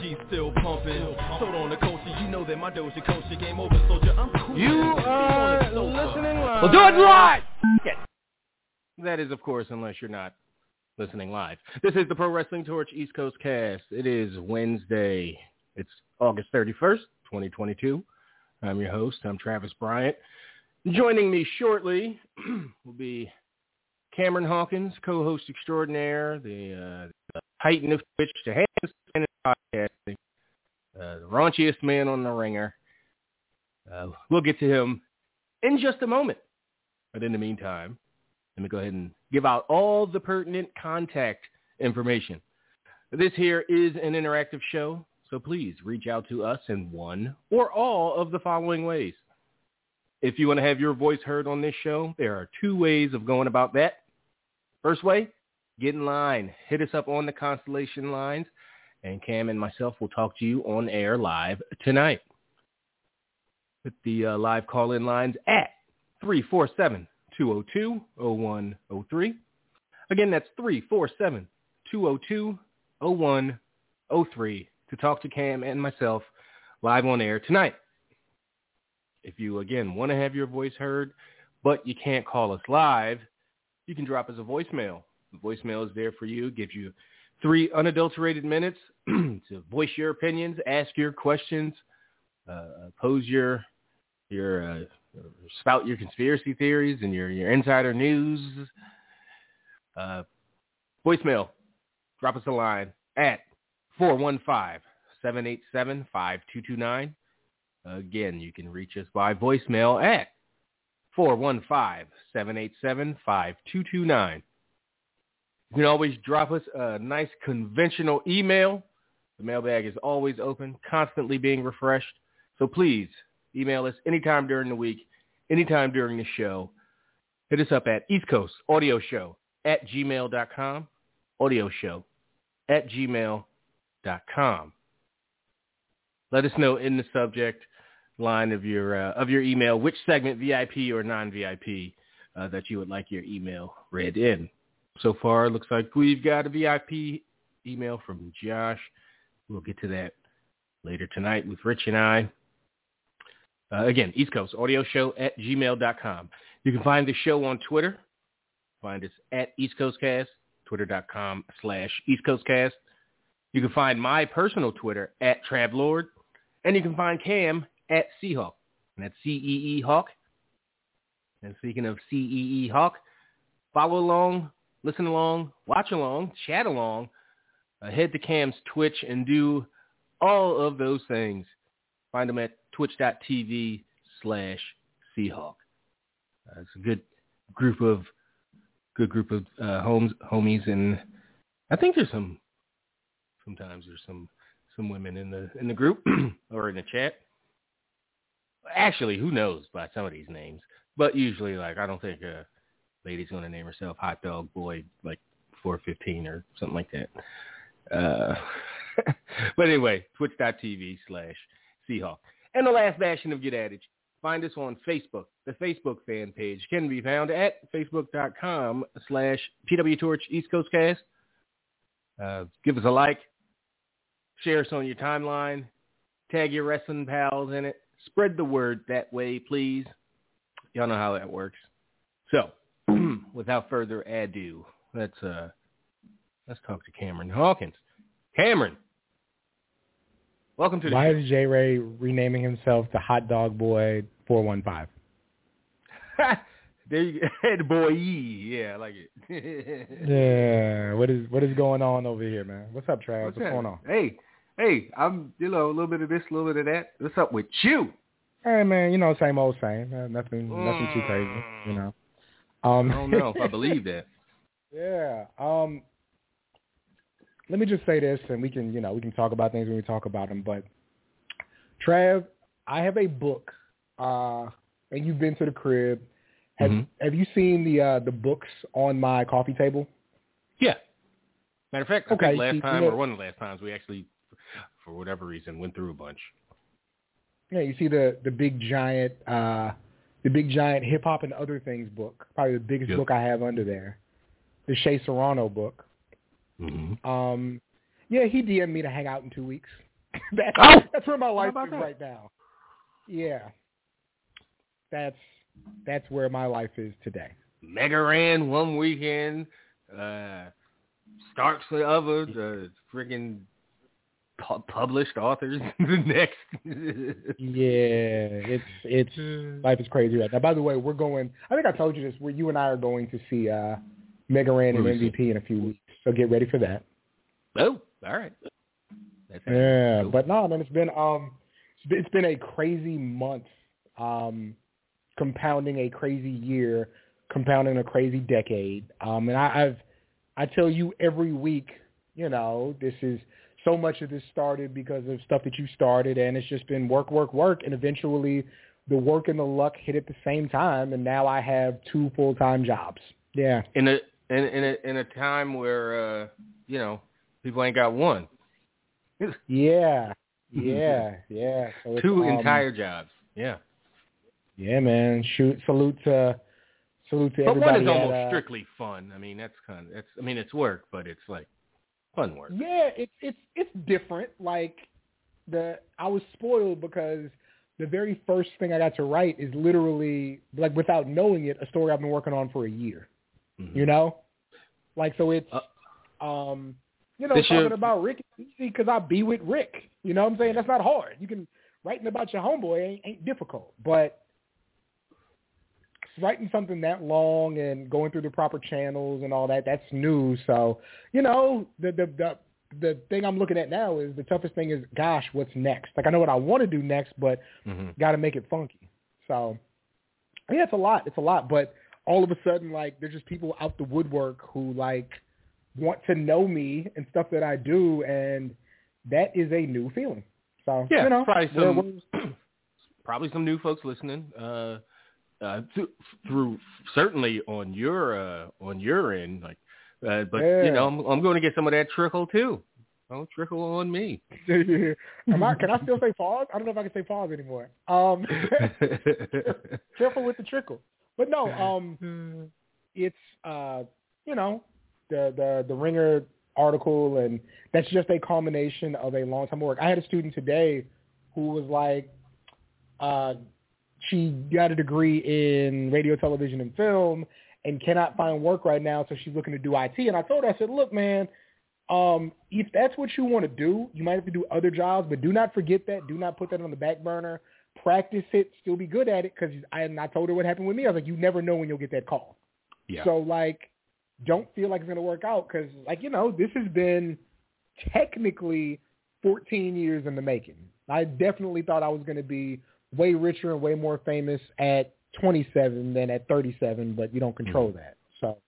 G still pumping. Sold on the culture, you know that my Doja culture game over, soldier. I'm cool. You are listening live. We'll do it live. That is, of course, unless you're not listening live. This is the Pro Wrestling Torch East Coast Cast. It is Wednesday. It's August 31st, 2022. I'm your host. I'm Travis Bryant. Joining me shortly will be Cameron Hawkins, co-host extraordinaire, the, uh, the titan of Twitch, the hands uh, the raunchiest man on the ringer. Uh, we'll get to him in just a moment. But in the meantime, let me go ahead and give out all the pertinent contact information. This here is an interactive show, so please reach out to us in one or all of the following ways. If you want to have your voice heard on this show, there are two ways of going about that. First way, get in line. Hit us up on the Constellation lines, and Cam and myself will talk to you on air live tonight. With the uh, live call-in lines at 347 202-0103. Again, that's 347-202-0103 to talk to Cam and myself live on air tonight. If you, again, want to have your voice heard, but you can't call us live, you can drop us a voicemail. The voicemail is there for you. Gives you three unadulterated minutes to voice your opinions, ask your questions, uh, pose your your uh, spout your conspiracy theories and your, your insider news. Uh, voicemail, drop us a line at 415-787-5229. Again, you can reach us by voicemail at 415-787-5229. You can always drop us a nice conventional email. The mailbag is always open, constantly being refreshed. So please email us anytime during the week, anytime during the show. Hit us up at East Coast Audio Show at gmail.com, audio show at gmail.com. Let us know in the subject line of your uh, of your email which segment, VIP or non-VIP, uh, that you would like your email read in. So far, it looks like we've got a VIP email from Josh. We'll get to that later tonight with Rich and I. Uh, again, East Coast Audio Show at gmail.com. You can find the show on Twitter. Find us at East Coast Cast, twitter.com slash East Coast Cast. You can find my personal Twitter at Travlord. And you can find Cam at CeeHawk. And that's C-E-E Hawk. And speaking of C-E-E Hawk, follow along, listen along, watch along, chat along, uh, head to Cam's Twitch and do all of those things. Find them at twitch.tv slash CeeHawk. Uh, it's a good group of good group of uh, homes homies, and I think there's some sometimes there's some some women in the in the group or in the chat. Actually, who knows by some of these names? But usually, like I don't think a lady's going to name herself Hot Dog Boy like 415 or something like that. Uh, but anyway, twitch.tv slash CeeHawk. And the last bastion of Get Adage, find us on Facebook. The Facebook fan page can be found at facebook.com slash PWTorch East Coast Cast. Uh, give us a like. Share us on your timeline. Tag your wrestling pals in it. Spread the word that way, please. Y'all know how that works. So, without further ado, let's uh, let's talk to Cameron Hawkins. Cameron, welcome to the Why show. is J Ray renaming himself the Hot Dog Boy 415? there you go. the boy, E, yeah, I like it. Yeah, what is what is going on over here, man? What's up, Trav? What's, What's going on? Hey, hey, I'm you know a little bit of this, a little bit of that. What's up with you? Hey, man, you know, same old same. Uh, nothing, nothing too crazy, you know. Um, I don't know if I believe that. Yeah. Um. Let me just say this, and we can, you know, we can talk about things when we talk about them. But Trav, I have a book uh, and you've been to the crib. Have Mhm. Have you seen the uh, the books on my coffee table? Yeah. Matter of fact, I Okay, think last time or one of the last times we actually, for whatever reason, went through a bunch. Yeah, you see the the big giant uh, the big giant hip hop and other things book. Probably the biggest Yep. book I have under there. The Shea Serrano book. Mm-hmm. Um, yeah, he DM'd me to hang out in two weeks. that's, Oh! that's where my life is that? right now. Yeah, that's that's where my life is today. Mega Ran one weekend, uh, Starks the other, the freaking pu- published authors the next. Yeah, it's it's life is crazy right now. By the way, we're going. I think I told you this. Where you and I are going to see uh, Mega Ran and MVP in a few weeks. So get ready for that. oh, all right. That's Yeah, cool. but no, man, it's been um, it's been, it's been a crazy month, um, compounding a crazy year, compounding a crazy decade. Um, and I, I've, I tell you every week, you know, this is so much of this started because of stuff that you started, and it's just been work, work, work, and eventually the work and the luck hit at the same time, and now I have two full time jobs. Yeah, in a in in a in a time where uh, you know people ain't got one, yeah, yeah, yeah. So two um, entire jobs. Yeah, Yeah, man. Shoot, salute to salute to but one everybody. is almost at, uh, strictly fun. I mean, that's kind of that's. I mean, it's work, but it's like fun work. Yeah, it's it's it's different. Like the I was spoiled because the very first thing I got to write is literally like without knowing it, a story I've been working on for a year. Mhm. You know, like so it's Uh, um you know talking year- about Rick easy because I be with Rick. You know what I'm saying? That's not hard. You can writing about your homeboy ain't, ain't difficult, but writing something that long and going through the proper channels and all that that's new. So you know the the the the thing I'm looking at now is the toughest thing is gosh what's next? Like I know what I want to do next, but Mhm. got to make it funky. So yeah, it's a lot. It's a lot, but all of a sudden, like there's just people out the woodwork who like want to know me and stuff that I do, and that is a new feeling. So Yeah, you know, probably we're- some we're- probably some new folks listening. Uh, uh, th- through certainly on your uh, on your end, like, uh, but Yeah. you know, I'm, I'm going to get some of that trickle too. Don't trickle on me. Am I, can I still say pause? I don't know if I can say pause anymore. Um, careful with the trickle. But no, um, it's uh, you know the the the Ringer article, and that's just a culmination of a long time work. I had a student today who was like, uh, she got a degree in radio, television, and film, and cannot find work right now, so she's looking to do IT. And I told her, I said, look, man. Um, if that's what you want to do, you might have to do other jobs, but do not forget that. Do not put that on the back burner. Practice it. Still be good at it because I, and I told her what happened with me. I was like, you never know when you'll get that call. yeah. So like, don't feel like it's going to work out because like you know this has been technically 14 years in the making. I definitely thought I was going to be way richer and way more famous at 27 than at 37, but you don't control that. So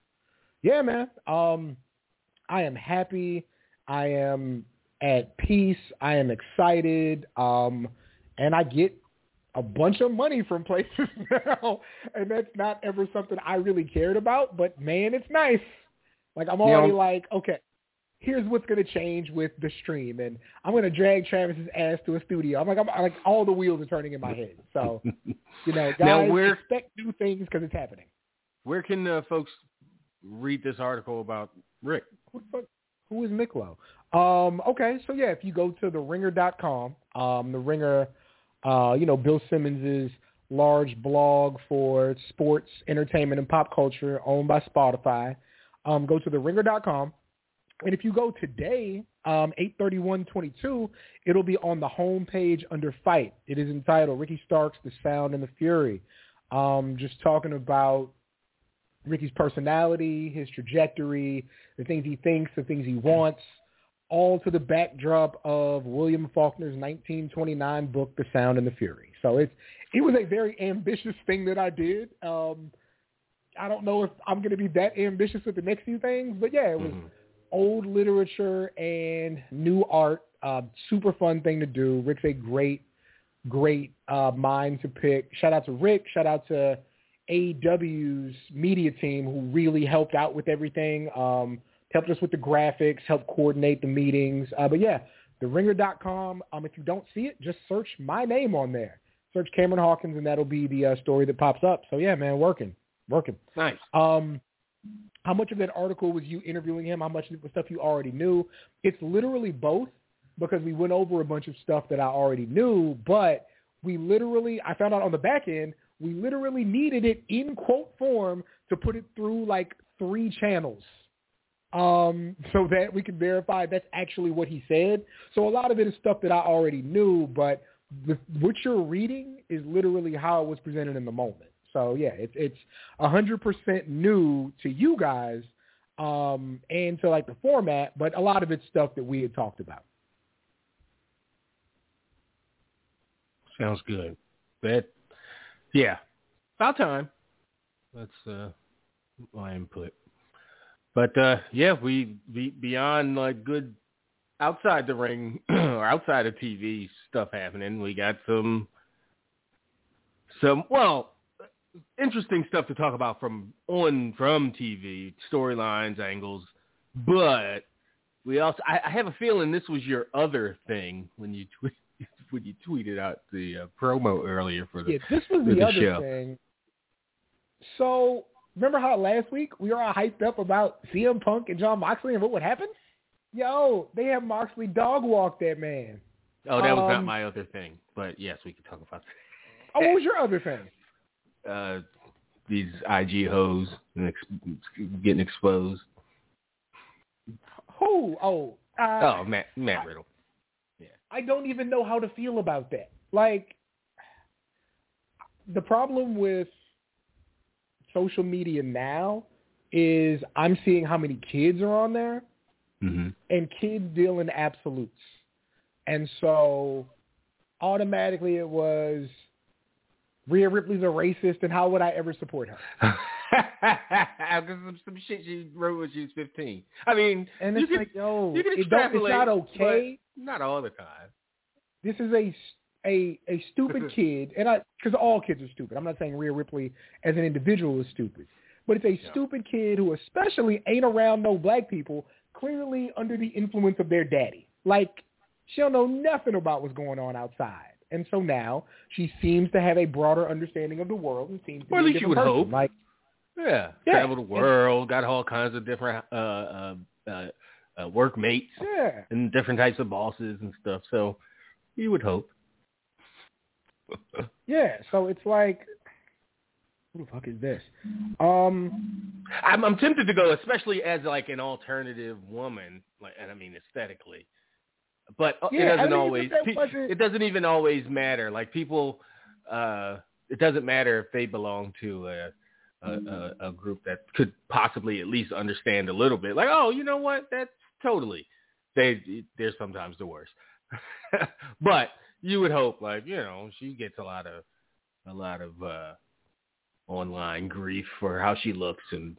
yeah, man. Um, I am happy. I am at peace. I am excited. Um, and I get a bunch of money from places now, and that's not ever something I really cared about. But man, it's nice. Like I'm already Yeah. like, okay, here's what's gonna change with the stream, and I'm gonna drag Travis's ass to a studio. I'm like, I'm like, all the wheels are turning in my head. So you know, guys, Now, where- expect new things because it's happening. Where can uh, folks read this article about Rick? Who the fuck? Who is Miklo? Um, okay, so yeah, if you go to the ringer.com, um, the ringer, uh, you know, Bill Simmons's large blog for sports, entertainment, and pop culture owned by Spotify, um, go to the ringer.com. And if you go today, um, 83122, it'll be on the home page under fight. It is entitled Ricky Starks, The Sound and the Fury. Um, just talking about Ricky's personality, his trajectory, the things he thinks, the things he wants, all to the backdrop of William Faulkner's 1929 book, The Sound and the Fury. So it's it was a very ambitious thing that I did. Um, I don't know if I'm going to be that ambitious with the next few things, but yeah, it was Mhm. Old literature and new art. Uh, super fun thing to do. Rick's a great, great uh, mind to pick. Shout out to Rick. Shout out to AEW's media team who really helped out with everything. Um, helped us with the graphics, helped coordinate the meetings. Uh, but yeah, theringer.com. Um, if you don't see it, just search my name on there. Search Cameron Hawkins, and that'll be the uh, story that pops up. So yeah, man, working, working. Nice. Um, how much of that article was you interviewing him? How much stuff you already knew? It's literally both because we went over a bunch of stuff that I already knew, but we literally, I found out on the back end, we literally needed it in quote form to put it through like three channels um, so that we can verify that's actually what he said. So a lot of it is stuff that I already knew, but the, what you're reading is literally how it was presented in the moment. So yeah, it's it's a hundred percent new to you guys, um, and to like the format, but a lot of it's stuff that we had talked about. Sounds good. That, yeah, about time. That's uh, my input. But uh, yeah, we be, beyond like good outside the ring or outside of TV stuff happening. We got some some well interesting stuff to talk about from on from TV storylines angles, but we also I, I have a feeling this was your other thing when you tweet, when you tweeted out the uh, promo earlier for the yeah this was the, the other show. thing. So remember how last week we were all hyped up about CM Punk and Jon Moxley and what would happen? Yo, they have Moxley dog walk that man. Oh, that was not Um, my other thing, but yes, we could talk about Oh, what was your other thing? Uh, these IG hoes and ex- getting exposed. Who? Oh, uh, Oh, Matt Matt Riddle. Yeah, I don't even know how to feel about that. Like, the problem with social media now is I'm seeing how many kids are on there, hmm and kids deal in absolutes. And so automatically it was Rhea Ripley's a racist, and how would I ever support her? Because some, some shit she wrote when she was 15. I mean, And it's can, like, yo, you can it don't, it's not okay. not all the time. This is a a a stupid kid, and I because all kids are stupid. I'm not saying Rhea Ripley as an individual is stupid, but it's a Yeah. stupid kid who especially ain't around no black people, clearly under the influence of their daddy. Like she don't know nothing about what's going on outside. And so now she seems to have a broader understanding of the world and seems to Or at be a least you would person. hope. Like Yeah, Yeah. travel the world, got all kinds of different uh, uh, uh, uh, workmates yeah, and different types of bosses and stuff. So you would hope. yeah. So it's like, who the fuck is this? Um, I'm, I'm tempted to go, especially as like an alternative woman, like, and I mean aesthetically. But uh, Yeah, it doesn't always. but that pe- wasn't- It doesn't even always matter. Like people, uh, it doesn't matter if they belong to a, a, a, a group that could possibly at least understand a little bit. Like, oh, you know what? That's totally. They they're sometimes the worst. but you would hope, like you know, she gets a lot of a lot of uh online grief for how she looks and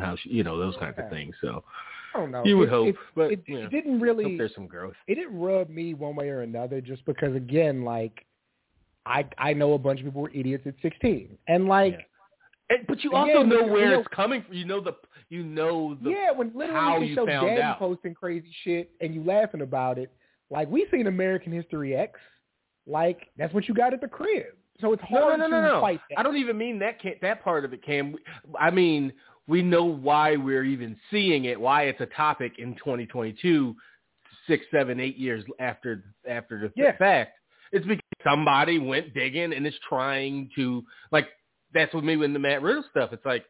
how she, you know, those kinds of things. So I don't know. you would It- hope, it, but it, you it didn't hope really. there's some growth. it didn't rub me one way or another just because again like i i know a bunch of people were idiots at 16 and like And, but you Again, also know you where know- it's coming from. You know the you know the yeah, when literally how you you found daddy out. posting crazy shit and you laughing about it like we seen american history x like that's what you got at the crib so it's no, hard no, no, to no, no. fight that I don't even mean that that part of it, Cam. I mean we know why we're even seeing it, why it's a topic in 2022, six, seven, eight years after after the Yeah. fact. It's because somebody went digging and is trying to like. That's with me with the Matt Riddle stuff. It's like,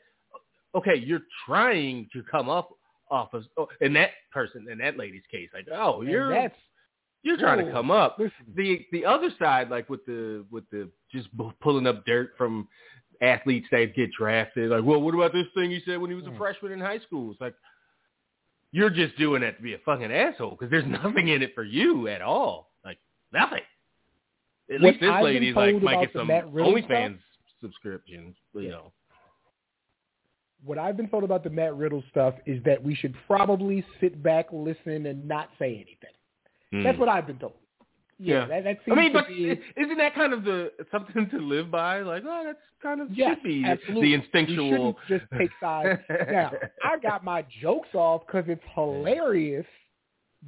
okay, you're trying to come up off of oh, in that person in that lady's case, like, oh, And you're that's you're trying to come up listen the the other side, like with the with the just pulling up dirt from athletes that get drafted. Like, well, what about this thing he said when he was a Hmm. freshman in high school? It's like you're just doing that to be a fucking asshole because there's nothing in it for you at all. Like nothing. At What least this I've lady's like might get some OnlyFans subscriptions. You Yeah. know. what i've been told about the matt riddle stuff is that we should probably sit back listen and not say anything that's Mm. what i've been told yeah, Yeah. That, that I mean, but be, isn't that kind of the something to live by? Like, oh, that's kind of yes, should absolutely. the You instinctual. shouldn't just take sides. now, I got my jokes off because it's hilarious,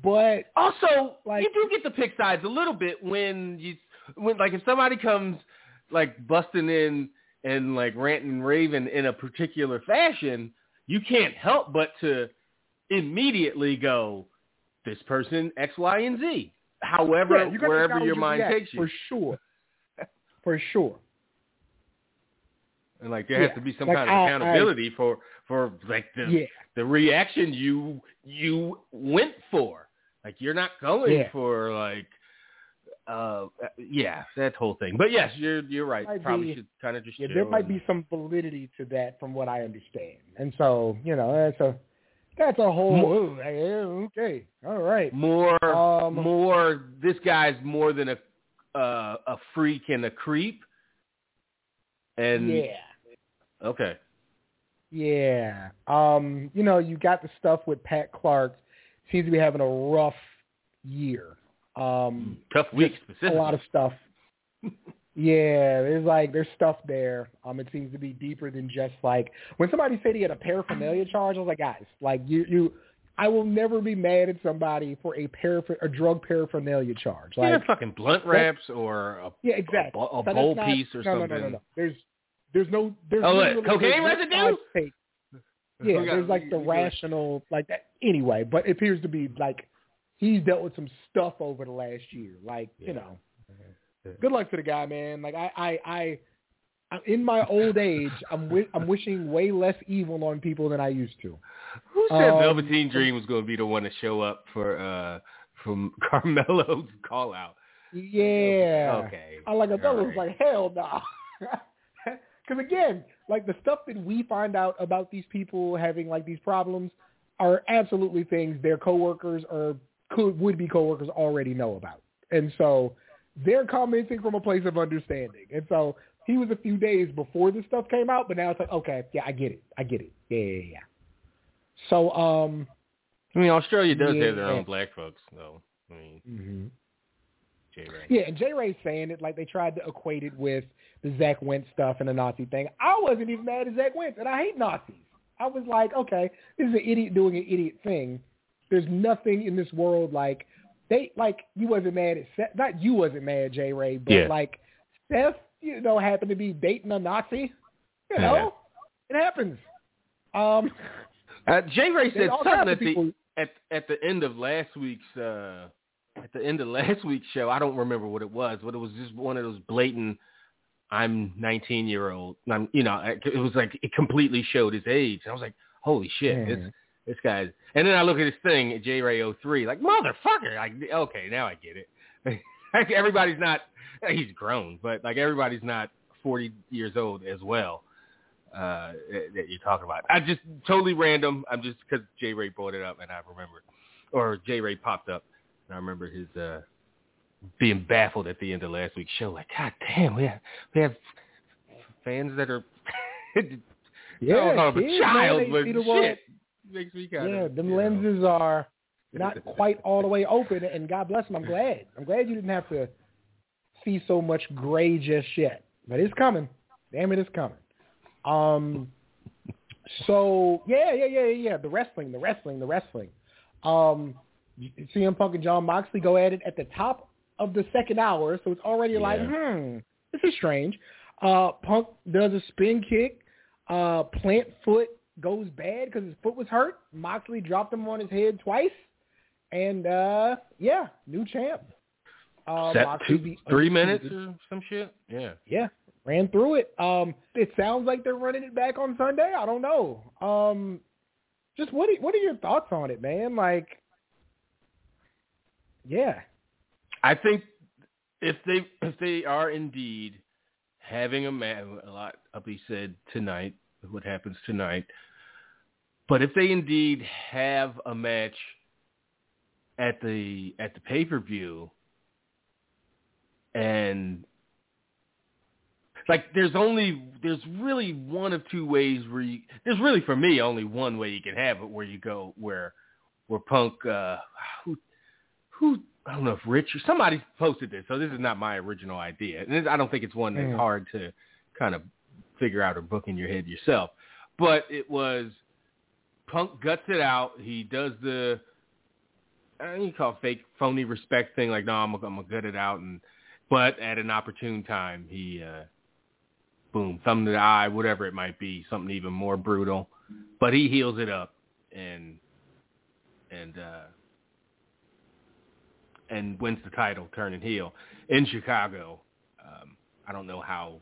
but Also, Like- you do get to pick sides a little bit when you when like if somebody comes like busting in and like ranting and raving in a particular fashion, you can't help but to immediately go, this person X, Y, and Z. However, yeah, you wherever acknowledge your mind takes you, for sure, for sure. and like there Yeah, has to be some like, kind of I- I- accountability for for like the Yeah, the reaction you you went for. Like you're not going Yeah. for like uh yeah, that whole thing. But yes, you're you're right. Might Probably be- should kind of just yeah. There might and- be some validity to that, from what I understand, and so you know that's a that's a whole okay, all right. more Um, more this guy's more than a uh a freak and a creep. And yeah. okay. Yeah. Um, you know, you got the stuff with Pat Clark. Seems to be having a rough year. Um, Tough week specific. a lot of stuff. yeah, there's like there's stuff there. Um, it seems to be deeper than just like when somebody said he had a paraphernalia charge. I was like, guys, like you, you, I will never be mad at somebody for a parapher a drug paraphernalia charge. Like, yeah, fucking blunt wraps or a, yeah, exactly. a, a So bowl not- piece or no, something. No, no, no, no. There's, there's no, there's Oh, what, cocaine residue? size take. We Yeah, got- there's like the we rational, like that. Anyway, but it appears to be like he's dealt with some stuff over the last year. Like Yeah. you know, Yeah. Good luck to the guy, man. Like I, I, I, I in my old age, I'm wi- I'm wishing way less evil on people than I used to. Who said Um, Velveteen Dream was going to be the one to show up for uh from Carmelo's call out? Yeah. Okay. I like Othello was All right. like, hell no. Because again, like the stuff that we find out about these people having like these problems are absolutely things their coworkers or could would be coworkers already know about, and so they're commenting from a place of understanding. And so he was a few days before this stuff came out, but now it's like, okay, yeah, I get it, I get it, yeah, yeah, yeah. So, um, I mean, Australia does have their Yeah. own black folks, though. I mean, J. Ray. Yeah, and Jay Ray's saying it like they tried to equate it with the Zach Wentz stuff and the Nazi thing. I wasn't even mad at Zach Wentz, and I hate Nazis. I was like, okay, this is an idiot doing an idiot thing. There's nothing in this world like they like you wasn't mad at Seth. Not you wasn't mad at Jay Ray, but Yeah. like Seth, you know, happened to be dating a Nazi. You know, it happens. Um, Uh, J. Ray said something at of the at at the end of last week's uh at the end of last week's show. I don't remember what it was, but it was just one of those blatant. I'm 19 year old. I'm, you know, it was like it completely showed his age. I was like, holy shit, this Mhm. This guy's. And then I look at his thing, J. Ray 03, like motherfucker. Like, okay, now I get it. everybody's not. He's grown, but like everybody's not 40 years old as well uh, that you're talking about. I just totally random. I'm just because J Ray brought it up and I remembered, or J Ray popped up and I remember his uh, being baffled at the end of last week's show. Like, God damn, we have we have fans that are Yeah, know kids, a man, child, they but see the world. shit makes me kind Yeah, of them you know. lenses are not quite all the way open, and God bless them. I'm glad. I'm glad you didn't have to see so much gray just yet, but it's coming. Damn it, it's coming. Um. So yeah, yeah, yeah, yeah. The wrestling, the wrestling, the wrestling. Um, CM Punk and Jon Moxley go at it at the top of the second hour, so it's already like, Yeah. hmm, this is strange. Uh, Punk does a spin kick. Uh, plant foot goes bad because his foot was hurt. Moxley dropped him on his head twice, and uh, yeah, new champ. Uh, Set Moxley two, three minutes or some shit. Yeah. Yeah, ran through it. Um, it sounds like they're running it back on Sunday. I don't know. Um, just what are, what are your thoughts on it, man? Like, yeah, I think if they if they are indeed having a match, a lot of be said tonight, what happens tonight. But if they indeed have a match at the at the pay per view, and like there's only there's really one of two ways where you there's really for me only one way you can have it where you go where where Punk uh who who I don't know if Rich or somebody posted this, so this is not my original idea, and I don't think it's one that's Mm. hard to kind of figure out or book in your head yourself. But it was Punk guts it out. He does the I don't know, you call it fake phony respect thing, like no, I'm gonna, I'm gut it out, and but at an opportune time, he uh, boom, thumb to the eye, whatever it might be, something even more brutal, but he heals it up and and uh, and wins the title, turning heel in Chicago. Um, I don't know how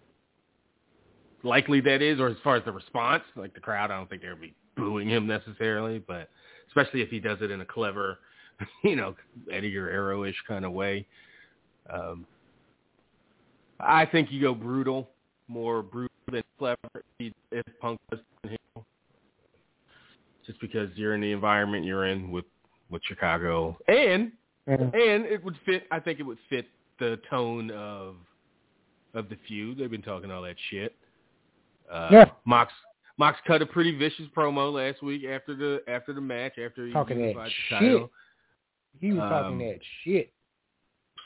likely that is, or as far as the response, like the crowd, I don't think they'll be booing him necessarily, but especially if he does it in a clever, you know, Eddie Guerrero-ish kind of way. Um, I think you go brutal, more brutal than clever if if Punk does heel, just because you're in the environment you're in with with Chicago, and Mhm. and it would fit. I think it would fit the tone of of the feud. They've been talking all that shit. Uh, Yeah. Mox Mox cut a pretty vicious promo last week after the after the match after he Talking that the shit. title. He was Um, talking that shit.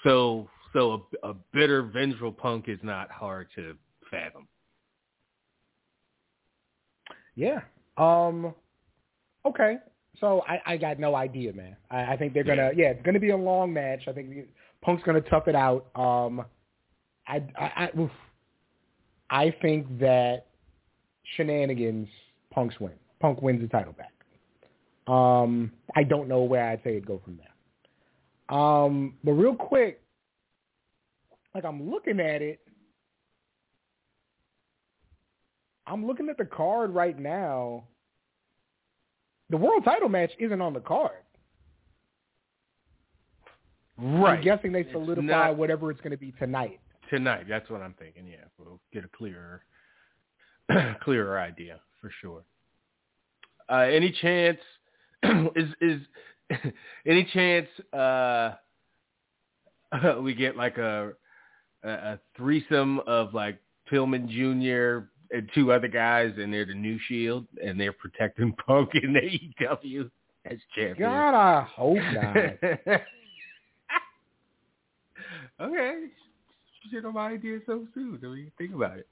So so a, a bitter vengeful punk is not hard to fathom. Yeah. Um. Okay. So I, I got no idea, man. I, I think they're gonna. Yeah. it's gonna be a long match. I think the- Punk's gonna tough it out. Um. I I I, oof. I think that shenanigans Punk's win. Punk wins the title back. Um. I don't know where I'd say it'd go from there. Um. But real quick, like I'm looking at it. I'm looking at the card right now. The world title match isn't on the card. Right. I'm guessing they solidify whatever it's going to be tonight. tonight. That's what I'm thinking. Yeah, we'll get a clearer, clearer idea for sure. Uh, any chance is is any chance uh, we get like a, a a threesome of like Pillman Jr. and two other guys, and they're the new Shield, and they're protecting Punk in AEW as champion. God, I hope not. okay. Shit on my idea so soon. Don't even think about it.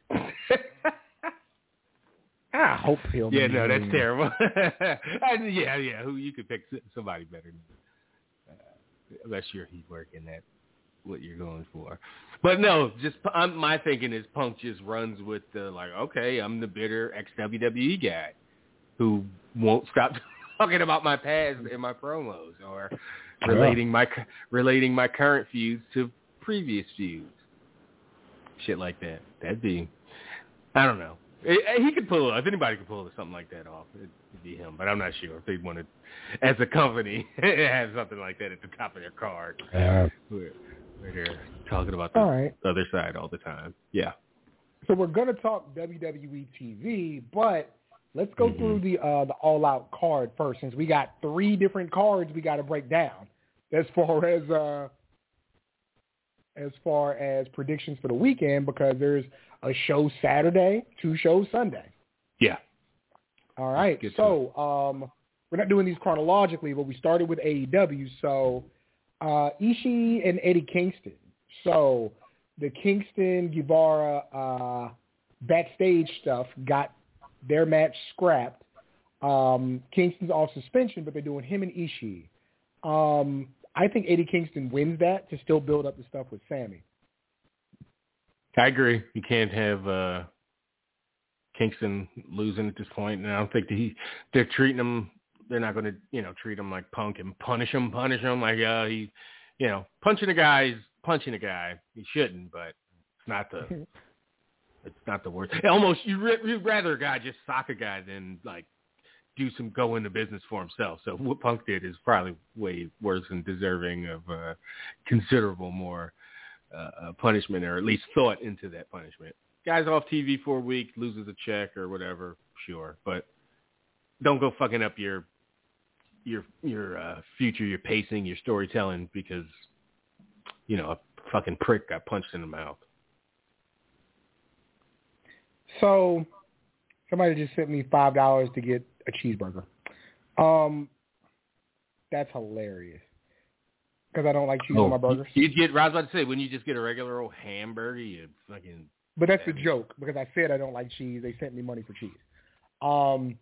I hope Pillman. yeah, no, that's terrible. And yeah, yeah. Who you could pick somebody better than uh, unless you're he's working that what you're going for. But no, just I'm, my thinking is Punk just runs with the like, okay, I'm the bitter ex WWE guy who won't stop talking about my past in my promos or relating my relating my current feuds to previous feuds. Shit like that. That'd be, I don't know. He could pull if anybody could pull something like that off. It'd be him, but I'm not sure if they'd want to, as a company, have something like that at the top of their card Yeah. where, where they're talking about the right. other side all the time. Yeah. So we're gonna talk WWE TV, but let's go Mhm. through the uh, the All Out card first, since we got three different cards we got to break down as far as uh, as far as predictions for the weekend, because there's a show Saturday, two shows Sunday. Yeah. All right. So um, we're not doing these chronologically, but we started with AEW. So uh, Ishii and Eddie Kingston. So the Kingston Guevara uh, backstage stuff got their match scrapped. Um, Kingston's off suspension, but they're doing him and Ishii. Um, I think Eddie Kingston wins that to still build up the stuff with Sammy. I agree. You can't have uh Kingston losing at this point, and I don't think that he they're treating him. They're not going to you know treat him like Punk and punish him, punish him like uh he, you know, punching a guy is punching a guy. He shouldn't, but it's not the it's not the worst. Almost you you'd rather a guy just sock a guy than like do some go into business for himself. So what Punk did is probably way worse and deserving of uh, considerable more uh, uh, punishment or at least thought into that punishment. Guy's off TV for a week, loses a check or whatever, sure, but don't go fucking up your your your uh, future, your pacing, your storytelling because you know a fucking prick got punched in the mouth. So somebody just sent me five dollars to get a cheeseburger. Um, that's hilarious. Because I don't like cheese on my burgers. You get. I was about to say when you just get a regular old hamburger, you fucking. But that's the joke because I said I don't like cheese. They sent me money for cheese. Um,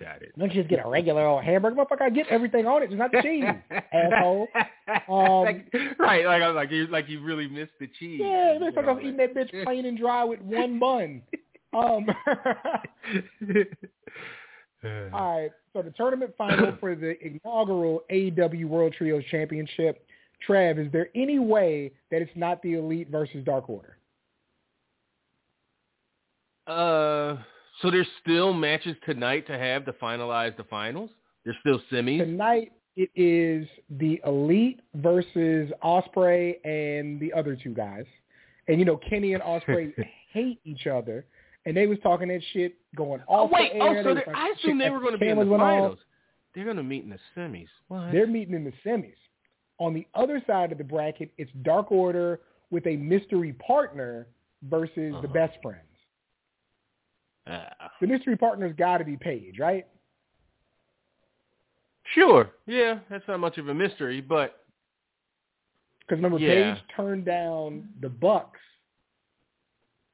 Got it. don't you just get a regular old hamburger, motherfucker. I get everything on it, just not the cheese, asshole. Um, like, right, like I was like you, like you really missed the cheese. Yeah, they thought I was eating that bitch plain and dry with one bun. Um, all right, so the tournament final for the inaugural AEW World Trios Championship. Trav, is there any way that it's not the Elite versus Dark Order? Uh, so there's still matches tonight to have to finalize the finals. There's still semis. Tonight it is the Elite versus Ospreay and the other two guys. And you know, Kenny and Ospreay hate each other, and they was talking that shit going Oh off wait, the oh air. so They they, I like, assume they were going to be in the finals. They're going to meet in the semis. What? They're meeting in the semis. On the other side of the bracket, it's Dark Order with a mystery partner versus the Uh-huh. best friends. Ah. The mystery partner's got to be Page, right? Sure. Yeah, that's not much of a mystery, but Because remember, Yeah. Page turned down the Bucks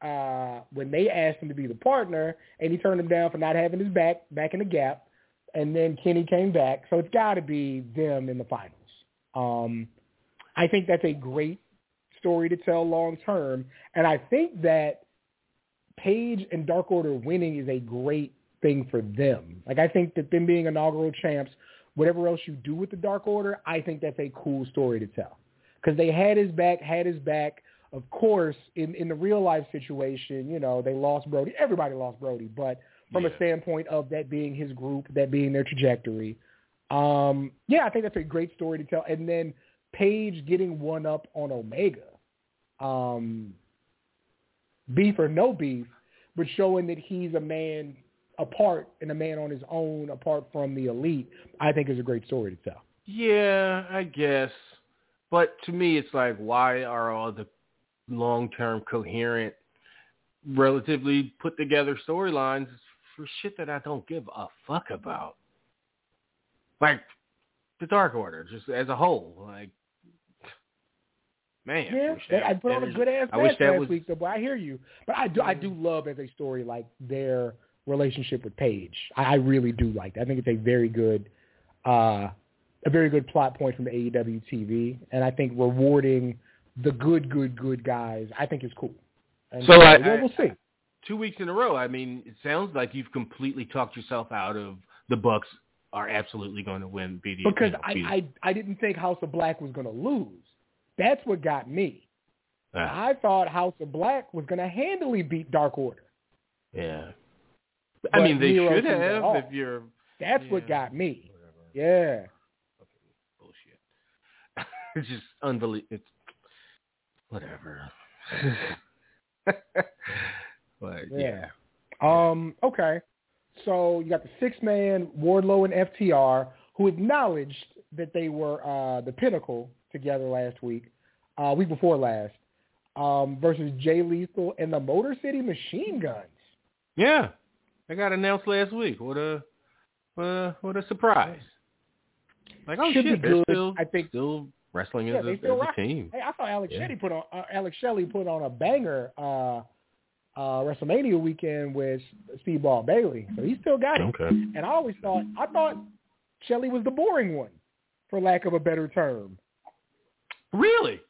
uh, when they asked him to be the partner, and he turned him down for not having his back back in the gap. And then Kenny came back, so it's got to be them in the finals. Um, I think that's a great story to tell long term, and I think that Page and Dark Order winning is a great thing for them. Like I think that them being inaugural champs, whatever else you do with the Dark Order, I think that's a cool story to tell because they had his back, had his back. Of course, in in the real life situation, you know, they lost Brody. Everybody lost Brody, but from a standpoint of that being his group, that being their trajectory, um, yeah, I think that's a great story to tell. And then Page getting one up on Omega, um, beef or no beef, but showing that he's a man apart and a man on his own apart from the elite, I think is a great story to tell. yeah, I guess. But to me, it's like, why are all the long-term, coherent, relatively put-together storylines for shit that I don't give a fuck about? Like the Dark Order, just as a whole. Like, man, Yeah, wish that, that- I put on a good ass match last was- week, though. But I hear you. But I do, I do love as a story like their relationship with Page. I, I really do like that. I think it's a very good, uh, a very good plot point from the AEW TV, and I think rewarding the good, good, good guys, I think is cool. And So I- yeah, we'll see. two weeks in a row. I mean, it sounds like you've completely talked yourself out of the Bucks are absolutely going to win. BD Because you know, I. I, I didn't think House of Black was going to lose. That's what got me. Ah, I thought House of Black was going to handily beat Dark Order. yeah. But I mean, they Miro should have if you're That's what got me. whatever. Yeah. Bullshit. it's just unbelievable. It's whatever. but yeah. Um, okay. So you got the six man Wardlow and FTR who acknowledged that they were uh, the pinnacle together last week, uh, week before last, um, versus Jay Lethal and the Motor City Machine Guns. Yeah. they got announced last week. What a what a, what a surprise. Like oh Should shit, they're still I think still wrestling Yeah, as, a, still as a team. Hey, I saw Alex Yeah. Shelley put on uh, Alex Shelley put on a banger uh, uh, WrestleMania weekend with Speedball Bailey, so he still got it. Okay. And I always thought I thought Shelley was the boring one, for lack of a better term. Really?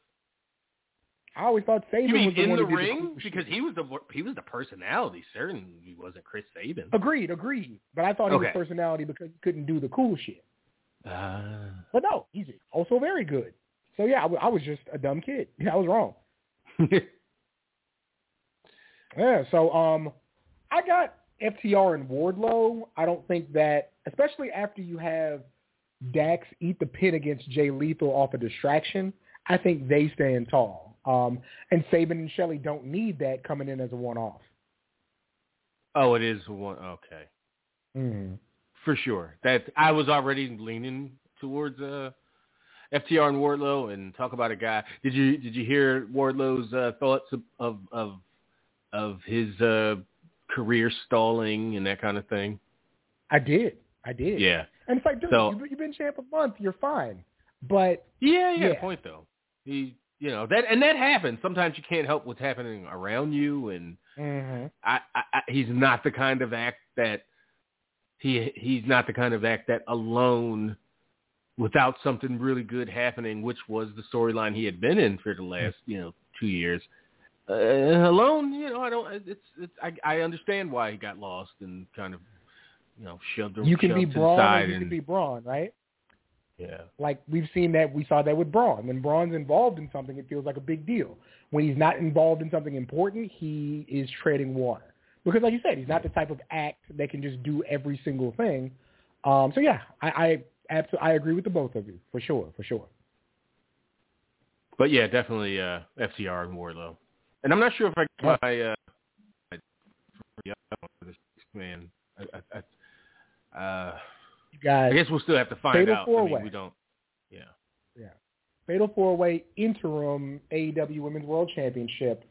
I always thought Sabin You mean was the in one the ring? cool shit. because he was the he was the personality. Certainly, he wasn't Chris Sabin. agreed, agreed. But I thought he was personality because he couldn't do the cool shit. Ah. But no, he's also very good. So yeah, I, w- I was just a dumb kid. I was wrong. Yeah, so um, I got FTR and Wardlow. I don't think that, especially after you have Dax eat the pin against Jay Lethal off a distraction, I think they stand tall. Um, and Sabin and Shelley don't need that coming in as a one-off. oh, it is one. Okay, Mm. for sure. That I was already leaning towards uh, FTR and Wardlow, and talk about a guy. Did you did you hear Wardlow's uh, thoughts of of of, of his uh, career stalling and that kind of thing? I did. I did. Yeah. And it's like, dude, So- you've, you've been champ a month. You're fine. But Yeah, you Yeah. a point though. He, you know that, and that happens. Sometimes you can't help what's happening around you, and mhm. I, I, I he's not the kind of act that he he's not the kind of act that alone without something really good happening, which was the storyline he had been in for the last you know two years. Uh, alone, you know, I don't. It's it's I I understand why he got lost and kind of you know shoved you can be Braun you and can be Braun, right? yeah. Like we've seen that we saw that with Braun. When Braun's involved in something, it feels like a big deal. When he's not involved in something important, he is treading water. Because like you said, he's not the type of act that can just do every single thing. Um, so yeah, I I, abso- I agree with the both of you for sure, for sure. But yeah, definitely uh, FTR and Wardlow. And I'm not sure if I Yeah. get my uh, my- for this man. I, I, uh, You got I guess we'll still have to find Fatal out. I mean, four-way. we don't. Yeah. Fatal Four Way Interim AEW Women's World Championship.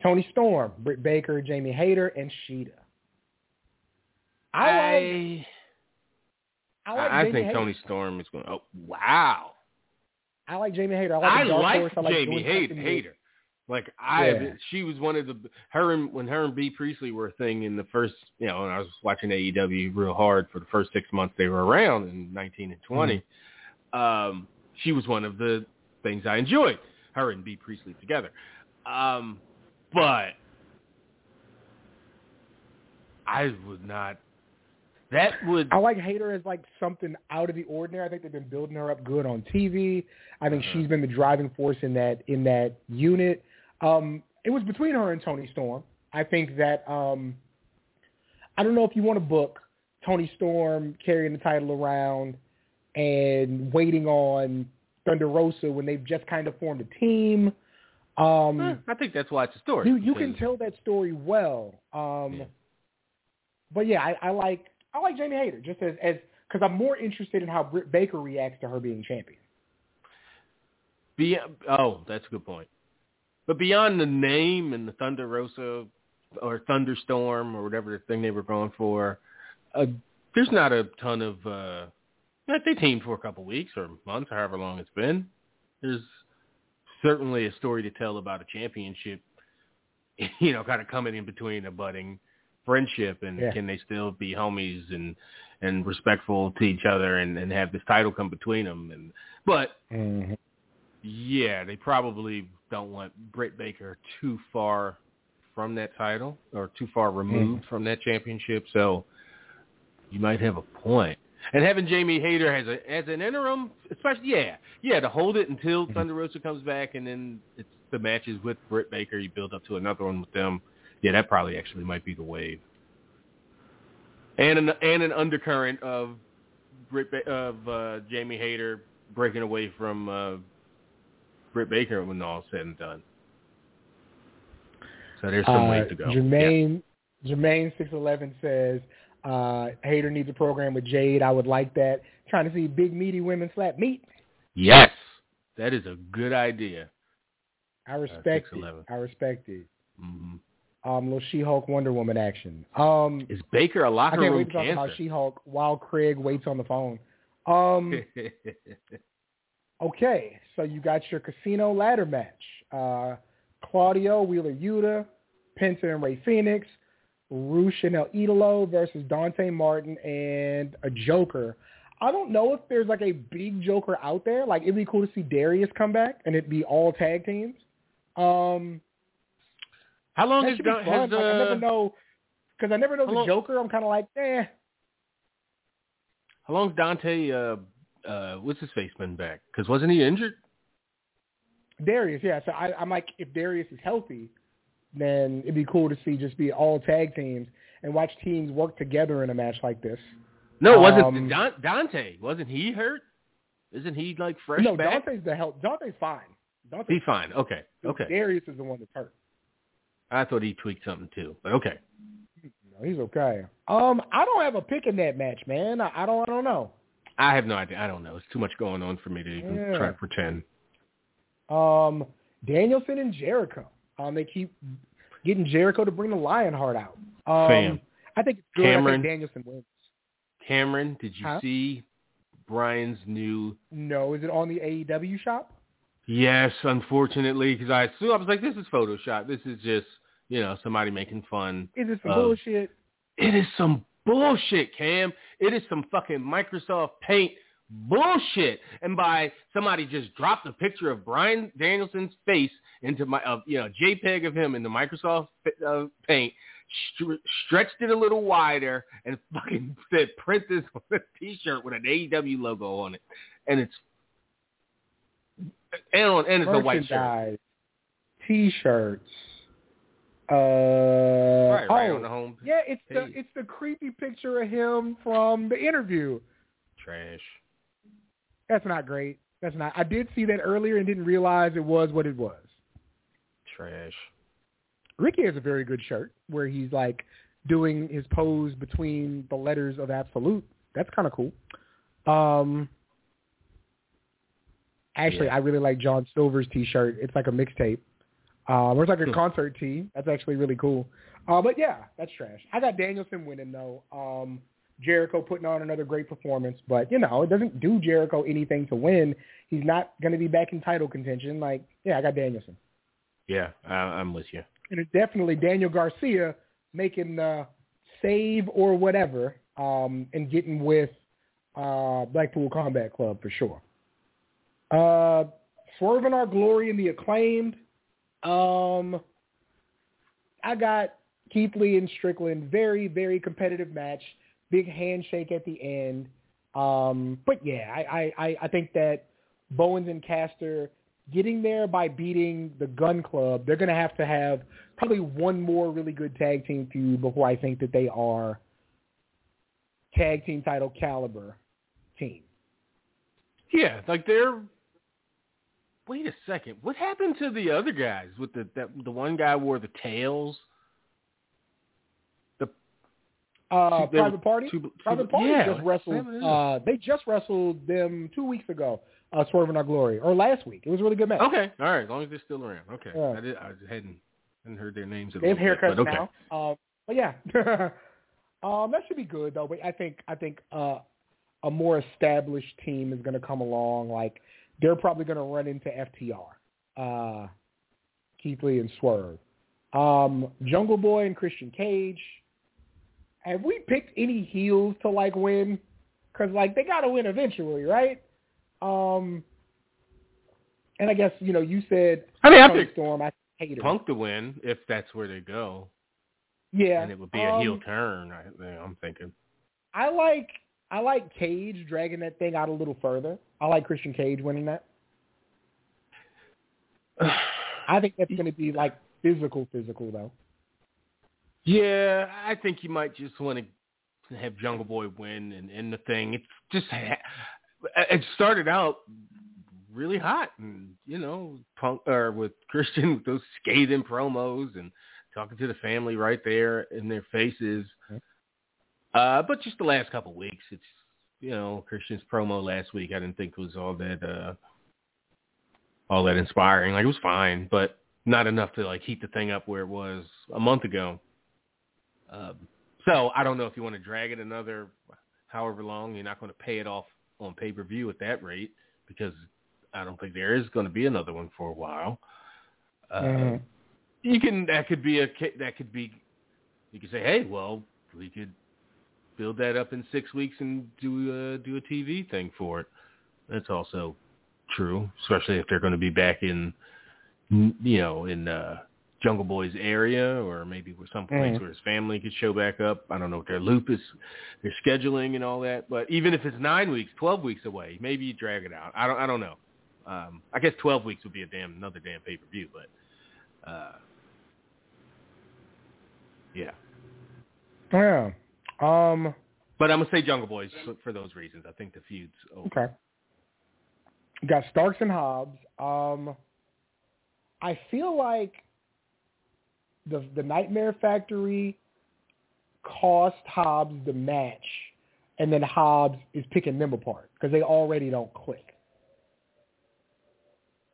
Toni Storm, Britt Baker, Jamie Hayter, and Shida. I like I I like I think Hayter. Toni Storm is going. Oh wow! I like Jamie Hayter. I like, I like horse. I like Jamie Hayter. Hater. Like I, Yeah. she was one of the her and when her and Bea Priestley were a thing in the first, you know, when I was watching AEW real hard for the first six months they were around in 19 and 20. Um, she was one of the things I enjoyed. Her and Bea Priestley together. Um, but I would not. That would. I like Hayter as like something out of the ordinary. I think they've been building her up good on TV. I think Uh-huh. she's been the driving force in that in that unit. Um, it was between her and Toni Storm. I think that um, I don't know if you want to book Toni Storm carrying the title around and waiting on Thunder Rosa when they've just kind of formed a team. Um, Eh, I think that's why it's a story. you you can tell that story well. Um, Yeah. But yeah, I, I like I like Jamie Hayter just as as because I'm more interested in how Britt Baker reacts to her being champion. Be, oh, that's a good point. But beyond the name and the Thunder Rosa or Thunderstorm or whatever the thing they were going for, uh, there's not a ton of. Uh, they teamed for a couple weeks or months, or however long it's been. There's certainly a story to tell about a championship. You know, kind of coming in between a budding friendship, and Yeah. can they still be homies and and respectful to each other, and and have this title come between them? And but Mm-hmm. Yeah, they probably don't want Britt Baker too far from that title or too far removed from that championship. So you might have a point. And having Jamie Hayter as a as an interim, especially yeah, yeah, to hold it until Thunder Rosa comes back, and then it's the matches with Britt Baker. You build up to another one with them. Yeah, that probably actually might be the wave. And an and an undercurrent of Britt ba- of uh, Jamie Hayter breaking away from uh, Britt Baker when all said and done. So there's some ways to go. Uh, Jermaine Jermaine six eleven says uh, Hayter needs a program with Jade. I would like that. Trying to see big meaty women slap meat. Yes, that is a good idea. I respect it. I respect it. hmm Um, little She-Hulk Wonder Woman action. Um, Is Baker a locker can't room wait to talk about cancer? She-Hulk while Craig waits on the phone. Um, Okay, so you got your casino ladder match. Uh, Claudio Wheeler Yuta, Penta and Rey Fenix, Rush and El Idolo versus Dante Martin and a Joker. I don't know if there's like a big Joker out there. Like it'd be cool to see Darius come back and it'd be all tag teams. Um, How long that has, should be Don- has Like, I never uh, know because I never know the long- Joker. I'm kind of like, eh. how long's Dante? Uh, uh, what's his face been back? Because wasn't he injured? Darius, yeah. So I, I'm like, if Darius is healthy, then it'd be cool to see just be all tag teams and watch teams work together in a match like this. No, it wasn't Um, Don- Dante? Wasn't he hurt? Isn't he like fresh no, back? Dante's the help. Dante's fine. Dante's He's fine. Okay, okay. Darius is the one that's hurt. I thought he tweaked something too, but okay. No, he's okay. Um, I don't have a pick in that match, man. I, I don't. I don't know. I have no idea. I don't know. It's too much going on for me to even Yeah. try to pretend. Um, Danielson and Jericho. Um, they keep getting Jericho to bring the Lionheart out. Um, Fam. I think it's good. I Cameron. think Danielson wins. Cameron, did you Huh? see Bryan's new. No, is it on the AEW shop? Yes, unfortunately, because I assume I was like, this is Photoshop. This is just you know somebody making fun. Is it some of- bullshit? It is some bullshit, Cam. It is some fucking Microsoft Paint bullshit. And by somebody just dropped a picture of Bryan Danielson's face into my, uh, you know, JPEG of him in the Microsoft uh, Paint, stre- stretched it a little wider, and fucking said, "Print this on a T-shirt with an AEW logo on it," and it's and on and it's a white shirt. T-shirts. Uh, Right, right oh, on the home yeah, it's the it's the creepy picture of him from the interview. trash. That's not great. That's not. I did see that earlier and didn't realize it was what it was. Trash. Ricky has a very good shirt where he's like doing his pose between the letters of absolute. That's kind of cool. Um, actually, Yeah. I really like John Silver's T-shirt. It's like a mixtape. Um, or it's like a Hmm. concert tee. That's actually really cool. Uh, but yeah, that's trash. I got Danielson winning though. Um, Jericho putting on another great performance, but you know it doesn't do Jericho anything to win. He's not going to be back in title contention. Like, yeah, I got Danielson. Yeah, I, I'm with you. and it's definitely Daniel Garcia making the save or whatever um, and getting with uh, Blackpool Combat Club for sure. Uh, Swerving Our Glory and the Acclaimed. Um, I got Keith Lee and Strickland. Very, very competitive match. Big handshake at the end. Um, but yeah, I, I, I- think that Bowens and Caster getting there by beating the Gunn Club, they're going to have to have probably one more really good tag team feud before I think that they are tag team title caliber team. Yeah, like they're. Wait a second. What happened to the other guys? With the that the one guy wore the tails. Uh, Two- Private Party. two- two- Private Party yeah, just wrestled. Uh, they just wrestled them two weeks ago. Uh, Swerving Our Glory, or last week. It was a really good match. okay, all right. As long as they're still around. Okay, Yeah. I did. I hadn't hadn't heard their names. in a They have bit, haircuts okay. now. Um, but yeah, um, that should be good though. But I think I think uh, a more established team is going to come along. Like they're probably going to run into FTR, uh, Keith Lee and Swerve, um, Jungle Boy and Christian Cage. Have we picked any heels to like win? Because like they got to win eventually, right? Um, and I guess you know you said I mean, I picked Storm. I hate her. Punk to win if that's where they go, Yeah, and it would be a heel um, turn. I, I'm thinking. I like I like Cage dragging that thing out a little further. I like Christian Cage winning that. I think that's going to be like physical, physical though. Yeah, I think you might just want to have Jungle Boy win and end the thing. It's just ha- it started out really hot, and you know, punk or with Christian with those scathing promos and talking to the family right there in their faces. Uh, but just the last couple of weeks, it's you know Christian's promo last week. I didn't think was all that uh all that inspiring. Like it was fine, but not enough to like heat the thing up where it was a month ago. Um, so I don't know if you want to drag it another however long. You're not going to pay it off on pay per view at that rate because I don't think there is going to be another one for a while. Uh, Mhm. You can that could be a that could be you could say, hey, well, we could build that up in six weeks and do a, do a TV thing for it. That's also true, especially if they're going to be back in you know in uh Jungle Boy's area or maybe with some place Mhm. where his family could show back up. I don't know what their loop is, their scheduling and all that. But even if it's nine weeks, twelve weeks away, maybe you drag it out. I don't I don't know. Um, I guess twelve weeks would be a damn another damn pay per view, but uh, yeah. Yeah. Um. But I'm gonna say Jungle Boys for- for those reasons. I think the feud's over. Okay. You got Starks and Hobbs. Um. I feel like the the Nightmare Factory cost Hobbs the match, and then Hobbs is picking them apart because they already don't click.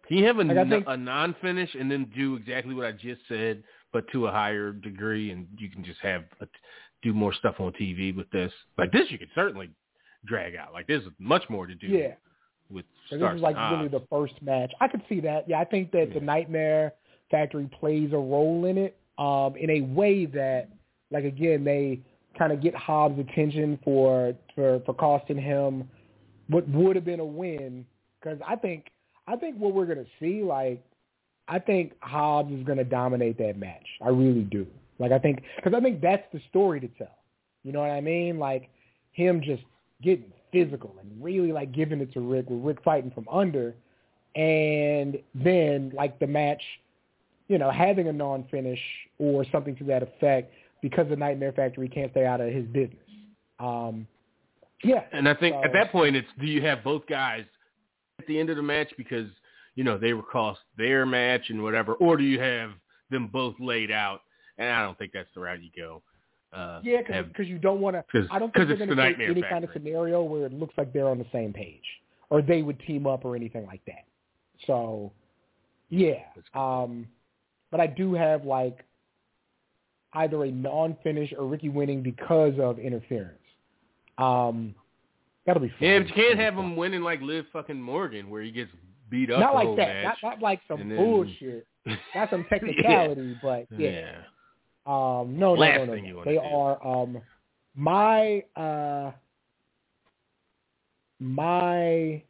Can you have a, Like, n- think- a non-finish and then do exactly what I just said, but to a higher degree, and you can just have a, do more stuff on TV with this. Like this, you could certainly drag out. Like there's much more to do. Yeah. With So this is like really the first match. I could see that. Yeah, I think that the Nightmare Factory plays a role in it um, in a way that, like again, they kind of get Hobbs' attention for for for costing him what would have been a win. Because I think I think what we're gonna see, like, I think Hobbs is gonna dominate that match. I really do. Like I think because I think that's the story to tell. You know what I mean? Like him just getting physical and really like giving it to Rick with Rick fighting from under and then like the match, you know, having a non finish or something to that effect because the Nightmare Factory can't stay out of his business. Um yeah. And I think So- at that point, it's do you have both guys at the end of the match because you know they were cost their match and whatever, or do you have them both laid out? And I don't think that's the route you go. Uh, Yeah, because you don't want to. I don't think they're going the to Nightmare any kind of scenario where it looks like they're on the same page, or they would team up or anything like that. So, yeah. Um, but I do have like either a non-finish or Ricky winning because of interference. Um, that'll be fun. yeah, but you can't have him winning like Liv fucking Morgan, where he gets beat up Not like that. Not, not like some then- bullshit. Not some technicality, but yeah. yeah. Um, no, no, Last no, no. no. They do. are um, my uh, my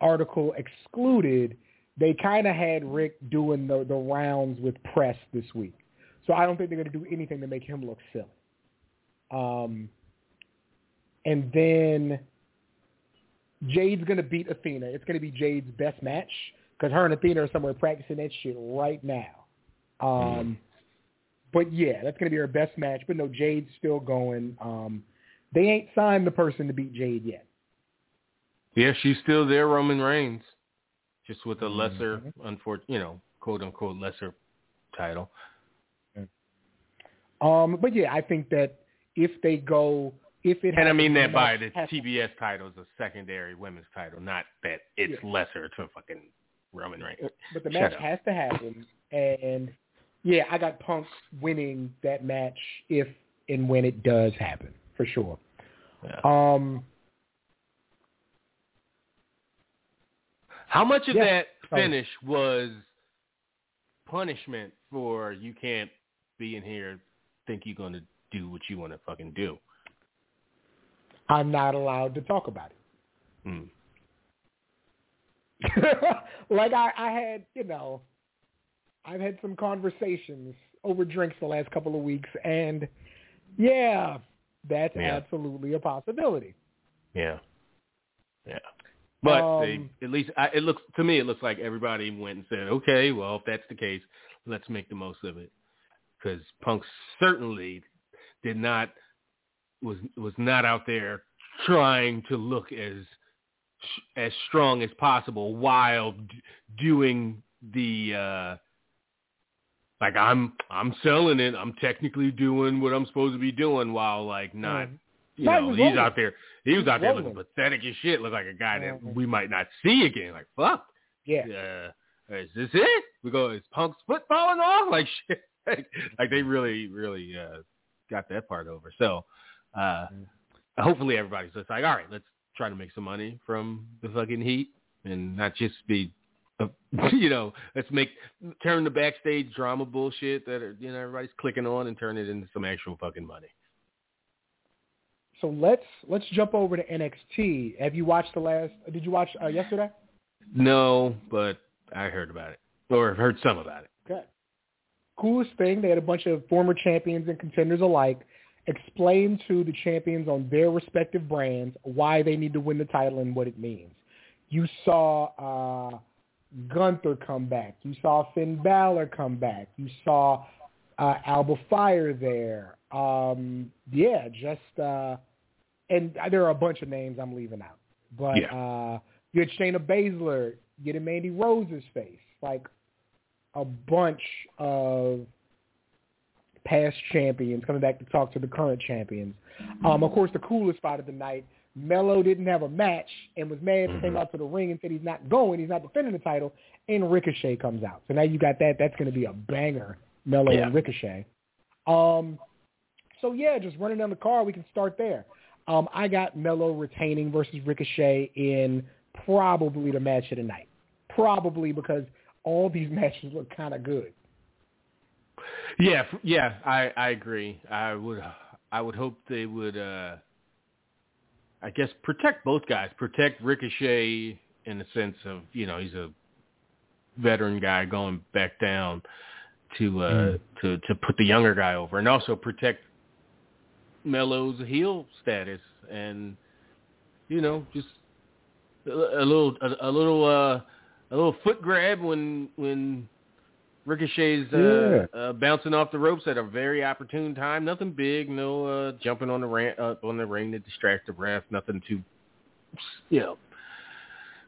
article excluded. They kind of had Rick doing the the rounds with press this week, so I don't think they're going to do anything to make him look silly. Um, and then Jade's going to beat Athena. It's going to be Jade's best match because her and Athena are somewhere practicing that shit right now. Um, but yeah, that's going to be her best match. But no, Jade's still going. Um, they ain't signed the person to beat Jade yet. Yeah, she's still there, Roman Reigns, just with a lesser, Mhm. unfortunate, you know, quote unquote lesser title. Um, but yeah, I think that if they go, if it And I mean that by the TBS title is a secondary women's title, not that it's Yeah. lesser to fucking Roman Reigns. but the Shut match up. has to happen. And yeah, I got Punk winning that match if and when it does happen for sure. Yeah. Um, How much of yeah. that finish was punishment for you can't be in here, think you're going to do what you want to fucking do? I'm not allowed to talk about it. Mm. like I, I had, you know, I've had some conversations over drinks the last couple of weeks, and yeah, that's Yeah. absolutely a possibility. Yeah. Yeah. But Um, they, at least I, it looks to me, it looks like everybody went and said, okay, well, if that's the case, let's make the most of it. Because Punk certainly did not was was not out there trying to look as as strong as possible while d- doing the uh like I'm I'm selling it. I'm technically doing what I'm supposed to be doing while like not Mhm. You No, know, he's rolling. out there. He was out there rolling. looking pathetic as shit. Look like a guy that Mhm. we might not see again. Like fuck. Yeah. Uh, is this it? We go. Is Punk's foot falling off? Like shit. like they really, really uh, got that part over. So uh, hopefully everybody's just like, all right, let's try to make some money from the fucking heat and not just be. Uh, you know, let's make turn the backstage drama bullshit that are, you know everybody's clicking on and turn it into some actual fucking money. So let's let's jump over to NXT. Have you watched the last? Did you watch uh, yesterday? No, but I heard about it or heard some about it. Good. Coolest thing, they had a bunch of former champions and contenders alike explain to the champions on their respective brands why they need to win the title and what it means. You saw uh, Gunther come back. You saw Finn Balor come back. You saw uh, Alba Fire there. Um, yeah, just uh, and there are a bunch of names I'm leaving out, but Yeah. uh, you had Shayna Baszler getting Mandy Rose's face, like a bunch of past champions coming back to talk to the current champions. Um, of course, the coolest spot of the night, Melo didn't have a match and was mad and came out to the ring and said he's not going, he's not defending the title, and Ricochet comes out. So now you got that. That's going to be a banger, Melo Yeah. and Ricochet. Um, so yeah, just running down the card, we can start there. Um, I got Melo retaining versus Ricochet in probably the match of the night. Probably because all these matches look kind of good. Yeah, yeah, I I agree. I would I would hope they would uh I guess protect both guys. Protect Ricochet in the sense of, you know, he's a veteran guy going back down to uh mm. to to put the younger guy over and also protect Melo's heel status and you know, just a, a little a, a little uh a little foot grab when when Ricochet's uh, yeah. uh, bouncing off the ropes at a very opportune time. Nothing big, no uh, jumping on the ran- uh, on the ring to distract the ref. Nothing too, you know,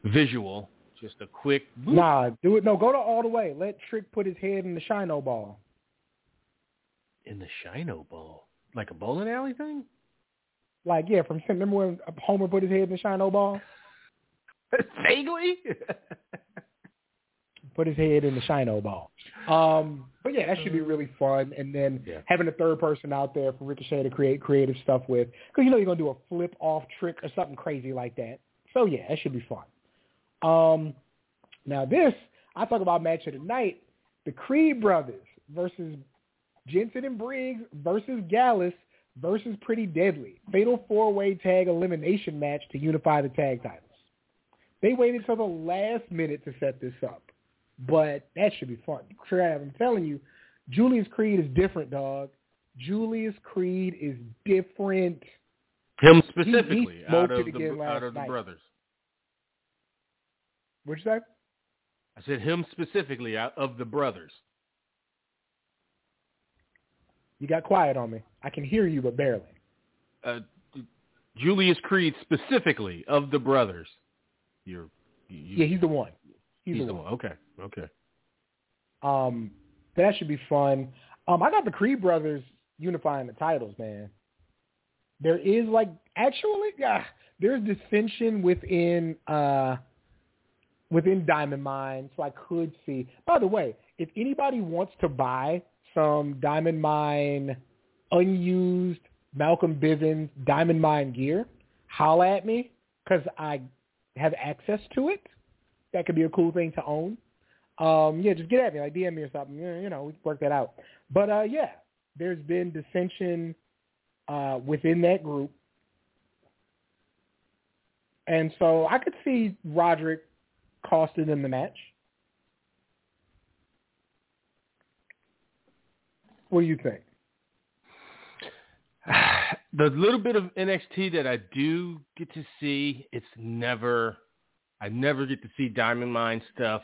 visual. Just a quick. Boop. Nah, do it. No, go to all the way. Let Trick put his head in the Shino ball. In the Shino ball, like a bowling alley thing. Like yeah, from remember when Homer put his head in the Shino ball? Vaguely. put his head in the Shino ball. Um, but yeah, that should be really fun. And then yeah. having a third person out there for Ricochet to create creative stuff with, because you know you're gonna do a flip off trick or something crazy like that. So yeah, that should be fun. Um, now this, I talk about match of the night, the Creed brothers versus Jensen and Briggs versus Gallus versus Pretty Deadly. Fatal four-way tag elimination match to unify the tag titles. They waited till the last minute to set this up. But that should be fun. Trav, I'm telling you, Julius Creed is different, dog. Julius Creed is different. Him specifically, he, he out of the, out of the brothers. What'd you say? I said him specifically out of the brothers. You got quiet on me. I can hear you, but barely. Uh, Julius Creed specifically of the brothers. You're, you, yeah, he's the one. He's, he's the, the one. one. Okay, okay. Um, that should be fun. Um, I got the Creed brothers unifying the titles, man. There is like actually, yeah, there's dissension within uh within Diamond Mine, so I could see. By the way, if anybody wants to buy some Diamond Mine unused Malcolm Bivens Diamond Mine gear, holla at me because I have access to it. That could be a cool thing to own. Um, yeah, just get at me, like DM me or something. You know, we can work that out. But uh, yeah, there's been dissension uh, within that group, and so I could see Roderick costed in the match. What do you think? The little bit of NXT that I do get to see, it's never, I never get to see Diamond Mine stuff.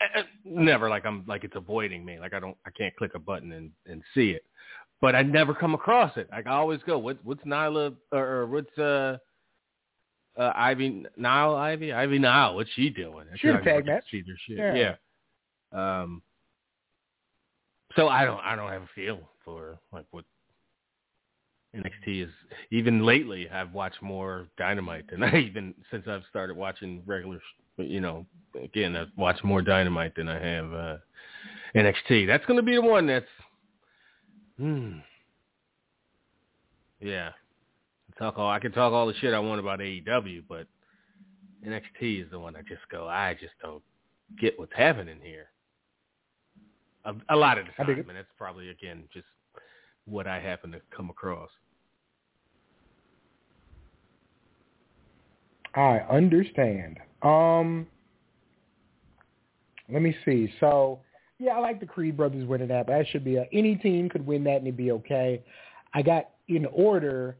Eh, eh, never like I'm like it's avoiding me. Like I don't, I can't click a button and and see it. But I never come across it. Like I always go, what what's Nyla or, or what's uh uh, Ivy Nile, Ivy, Ivy Nile. What's she doing? She's a tag match. See their shit. Yeah. yeah. Um. So I don't, I don't have a feel for like what NXT is. Even lately, I've watched more Dynamite than I even since I've started watching regular. You know, again, I've watched more Dynamite than I have uh NXT. That's going to be the one that's. Hmm. Yeah, talk all I can talk all the shit I want about AEW, but NXT is the one I just go. I just don't get what's happening here. A, a lot of the time, and that's probably again just what I happen to come across. I understand. Um, let me see. So, yeah, I like the Creed brothers winning that, but that should be a, any team could win that and it'd be okay. I got in order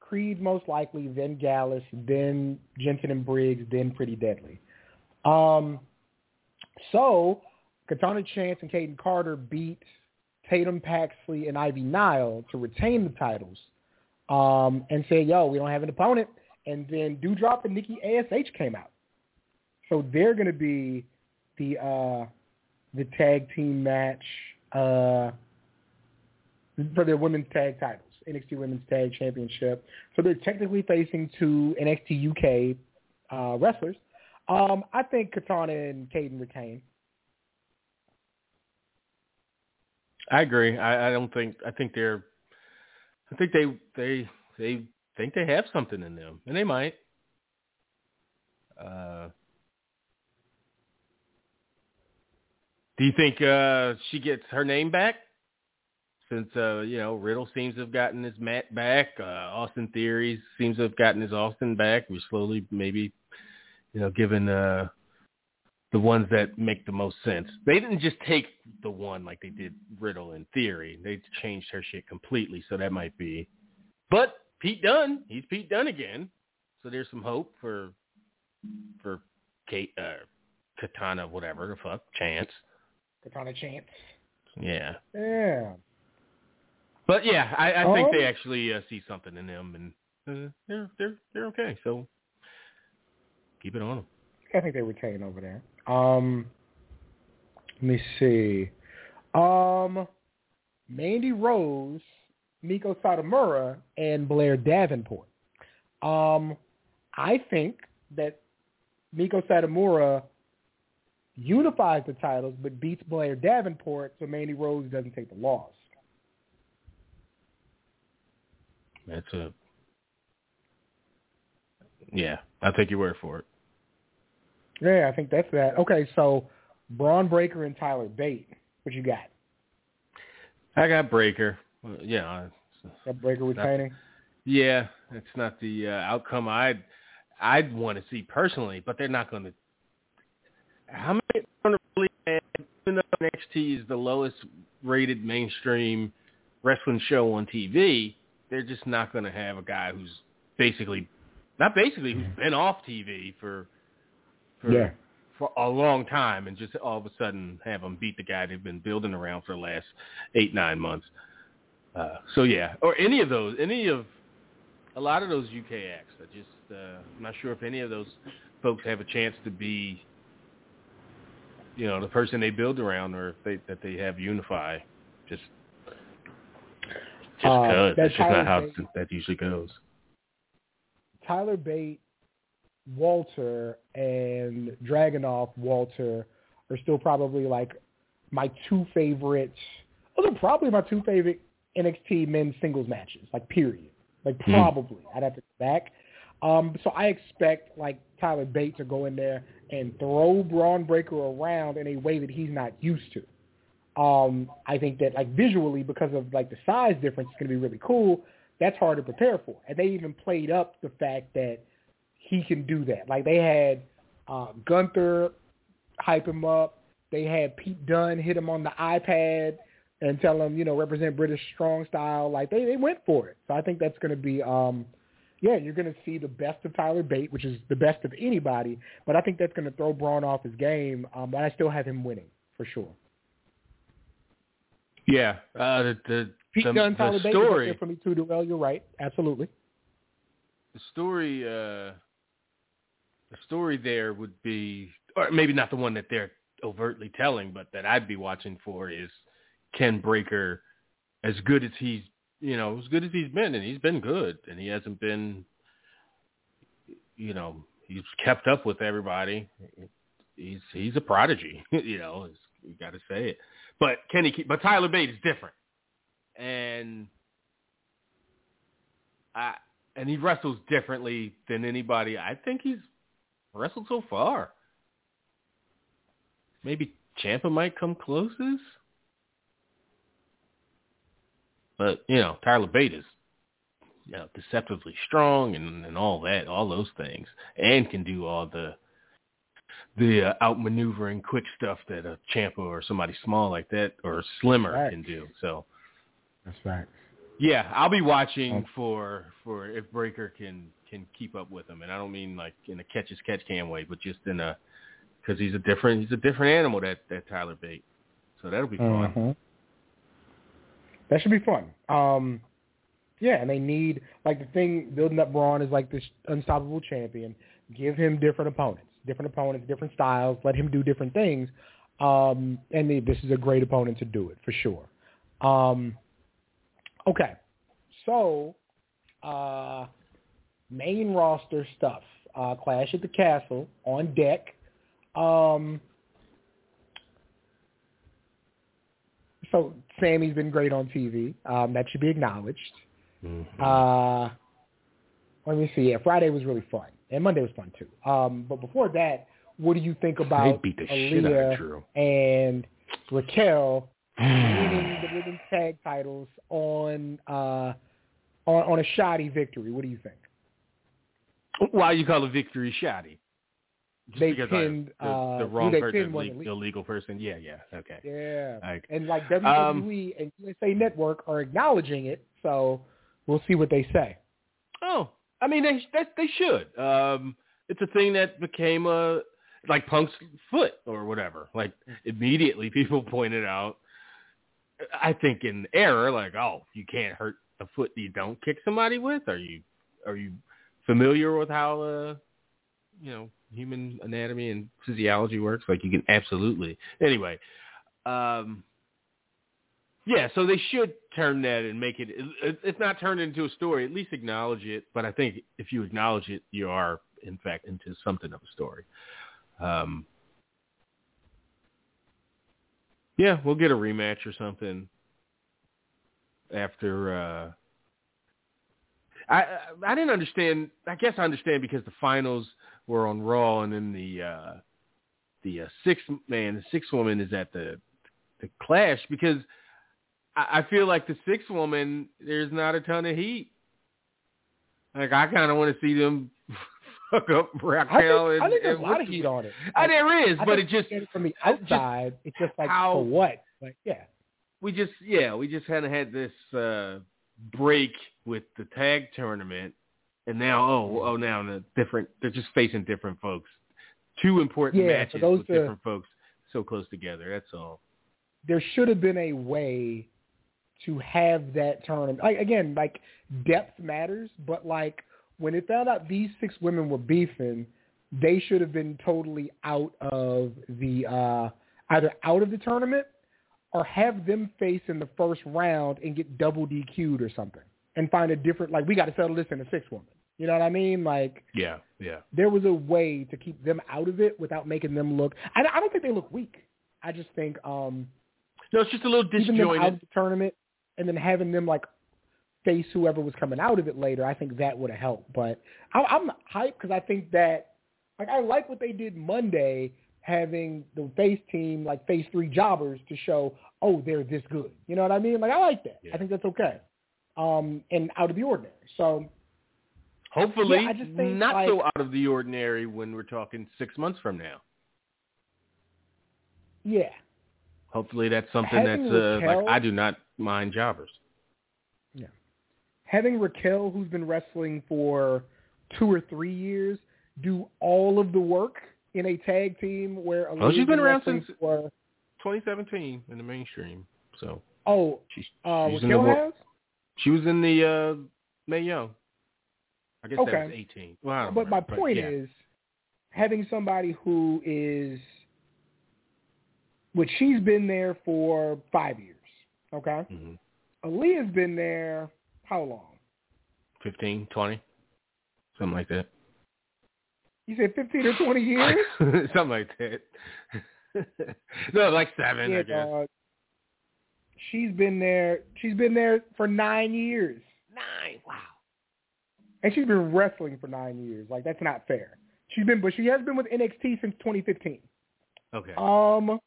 Creed most likely, then Gallus, then Jensen and Briggs, then Pretty Deadly. Um, so Katana Chance and Kayden Carter beat Tatum Paxley and Ivy Nile to retain the titles um, and say, yo, we don't have an opponent. And then Doudrop and Nikki ASH came out. So they're going to be the uh, the tag team match uh, for their women's tag titles. NXT Women's Tag Championship. So they're technically facing two NXT UK uh, wrestlers. Um, I think Katana and Kayden retain. I agree. I, I don't think. I think they're. I think they they they think they have something in them, and they might. Uh, do you think uh, she gets her name back? Since uh, you know Riddle seems to have gotten his Matt back, uh, Austin Theory seems to have gotten his Austin back. We're slowly maybe, you know, given uh, the ones that make the most sense. They didn't just take the one like they did Riddle in Theory. They changed her shit completely, so that might be. But Pete Dunne, he's Pete Dunne again, so there's some hope for for Kate, uh, Katana, whatever the fuck, Chance. Katana Chance. Yeah. Yeah. But yeah, I, I think Um, they actually uh, see something in them, and uh, they're they're they're okay. So keep it on them. I think they retain over there. Um, let me see. Um, Mandy Rose, Meiko Satomura, and Blair Davenport. Um, I think that Meiko Satomura unifies the titles but beats Blair Davenport, so Mandy Rose doesn't take the loss. That's a yeah. I'll take your word for it. Yeah, I think that's that. Okay, so Bron Breakker and Tyler Bate. What you got? I got Breakker. Well, yeah, Got Breakker retaining? yeah. It's not the uh, outcome I'd I'd want to see personally, but they're not going to. How many going to really? Even though NXT is the lowest rated mainstream wrestling show on TV, they're just not going to have a guy who's basically not basically who's been off TV for for Yeah. for a long time and just all of a sudden have them beat the guy they've been building around for the last eight nine months. Uh, so yeah, or any of those, any of a lot of those UK acts. I just uh, I'm not sure if any of those folks have a chance to be, you know, the person they build around, or if they that they have unify. Just just Uh, because that that's just not how that usually goes. Tyler Bate, Walter, and Dragunov Walter are still probably like my two favorites. Those are probably my two favorite NXT men's singles matches, like period. Like Hmm. probably. I'd have to go back. Um, so I expect like Tyler Bate to go in there and throw Bron Breakker around in a way that he's not used to. Um, I think that like visually because of like the size difference, it's going to be really cool. That's hard to prepare for. And they even played up the fact that he can do that. Like they had uh, Gunther hype him up. They had Pete Dunne hit him on the iPad and tell him, you know, represent British strong style. Like they, they went for it. So I think that's going to be, um, yeah, you're going to see the best of Tyler Bate, which is the best of anybody. But I think that's going to throw Bron off his game. Um, but I still have him winning for sure. Yeah, uh, the the, Pete the, Dunne, Tyler the Bate is story there for me too. Well, you're right. Absolutely. the story uh the story there would be or maybe not the one that they're overtly telling but that I'd be watching for is Ken Breakker as good as he's you know as good as he's been and he's been good and he hasn't been you know he's kept up with everybody. He's he's a prodigy you know you got to say it. But Kenny but Tyler Bate is different. And I and he wrestles differently than anybody. I think he's wrestled so far. Maybe Ciampa might come closest. But, you know, Tyler Bate is you know, deceptively strong and, and all that, all those things, and can do all the the uh, outmaneuvering quick stuff that a Ciampa or somebody small like that or slimmer Right. can do. So, That's right. Yeah, I'll be watching for for if Breakker can can keep up with him, and I don't mean like in a catch as catch can way, but just in a because he's a different he's a different animal that that Tyler Bate. So that'll be fun. Mhm. That should be fun. Um, yeah, and they need like the thing building up Bron is like this unstoppable champion. Give him different opponents, different opponents, different styles. Let him do different things. Um, and they, this is a great opponent to do it for sure. Um, okay, so uh, main roster stuff. Uh, Clash at the Castle on deck. Um, so Sammy's been great on TV. Um, that should be acknowledged. Mhm. Uh, let me see. Yeah, Friday was really fun, and Monday was fun too. Um, but before that, what do you think They about beat the shit out of Aaliyah and Raquel winning the women's tag titles on uh on on a shoddy victory? What do you think? Why you call a victory shoddy? Just They because pinned, I, the, uh, the wrong person, le- illegal. person. Yeah, yeah, okay. Yeah. Like, And like Um, WWE and USA Network are acknowledging it, so we'll see what they say. oh, I mean, they they, they should. Um, it's a thing that became a like Punk's foot or whatever. Like immediately, people pointed out. I think in error, like, oh, you can't hurt a foot you don't kick somebody with. Are you are you familiar with how uh, you know human anatomy and physiology works? Like, you can absolutely. Anyway, um, yeah, so they should turn that and make it. it- It's not turned into a story. At least acknowledge it. But I think if you acknowledge it, you are in fact into something of a story. Um, yeah, we'll get a rematch or something after. Uh, I I- didn't understand. I guess I understand because the finals were on Raw, and then the uh, the uh, six man, the six woman is at the the Clash because I, I feel like the six woman there's not a ton of heat. Like I kind of want to see them fuck up I think, and, I think there's a lot of heat on it. Uh, there is, I but it just from the I just- outside, it's just like how- for what? Like yeah, we just yeah we just kind of had this uh break with the tag tournament and now oh oh now the different they're just facing different folks two important Yeah, matches with to- different folks so close together that's all there should have been a way to have that tournament. Like again, like depth matters, but like when it found out these six women were beefing, they should have been totally out of the uh either out of the tournament or have them face in the first round and get double DQ'd or something and find a different like we got to settle this in a six woman. You know what I mean? Like yeah yeah there was a way to keep them out of it without making them look. I, I don't think they look weak. I just think um no it's just a little keeping them out disjointed of the tournament and then having them like face whoever was coming out of it later, I think that would have helped. But I, I'm hyped because I think that like I like what they did Monday, having the face team like face three jobbers to show oh they're this good. You know what I mean? Like I like that. Yeah. I think that's okay. Um, and out of the ordinary. So hopefully Yeah, I just think, not like- so out of the ordinary when we're talking six months from now yeah, hopefully that's something Having that's uh, like I do not mind jobbers having Raquel, who's been wrestling for two or three years, do all of the work in a tag team where Oh, she's been around wrestling since- for 2017 in the mainstream so oh she's, uh, she's in the has She was in the uh Mae Young. I guess that was eighteen. Well, I don't but my remember, point yeah. is having somebody who is which she's been there for five years. Okay, Mhm. Aaliyah's been there how long? 15, 20, something like that. You said fifteen or twenty years? something like that. no, like seven, yeah, I guess. dog. She's been there. She's been there for nine years. Nine. Wow. And she's been wrestling for nine years. Like that's not fair. She's been, but she has been with NXT since 2015. Okay. Um,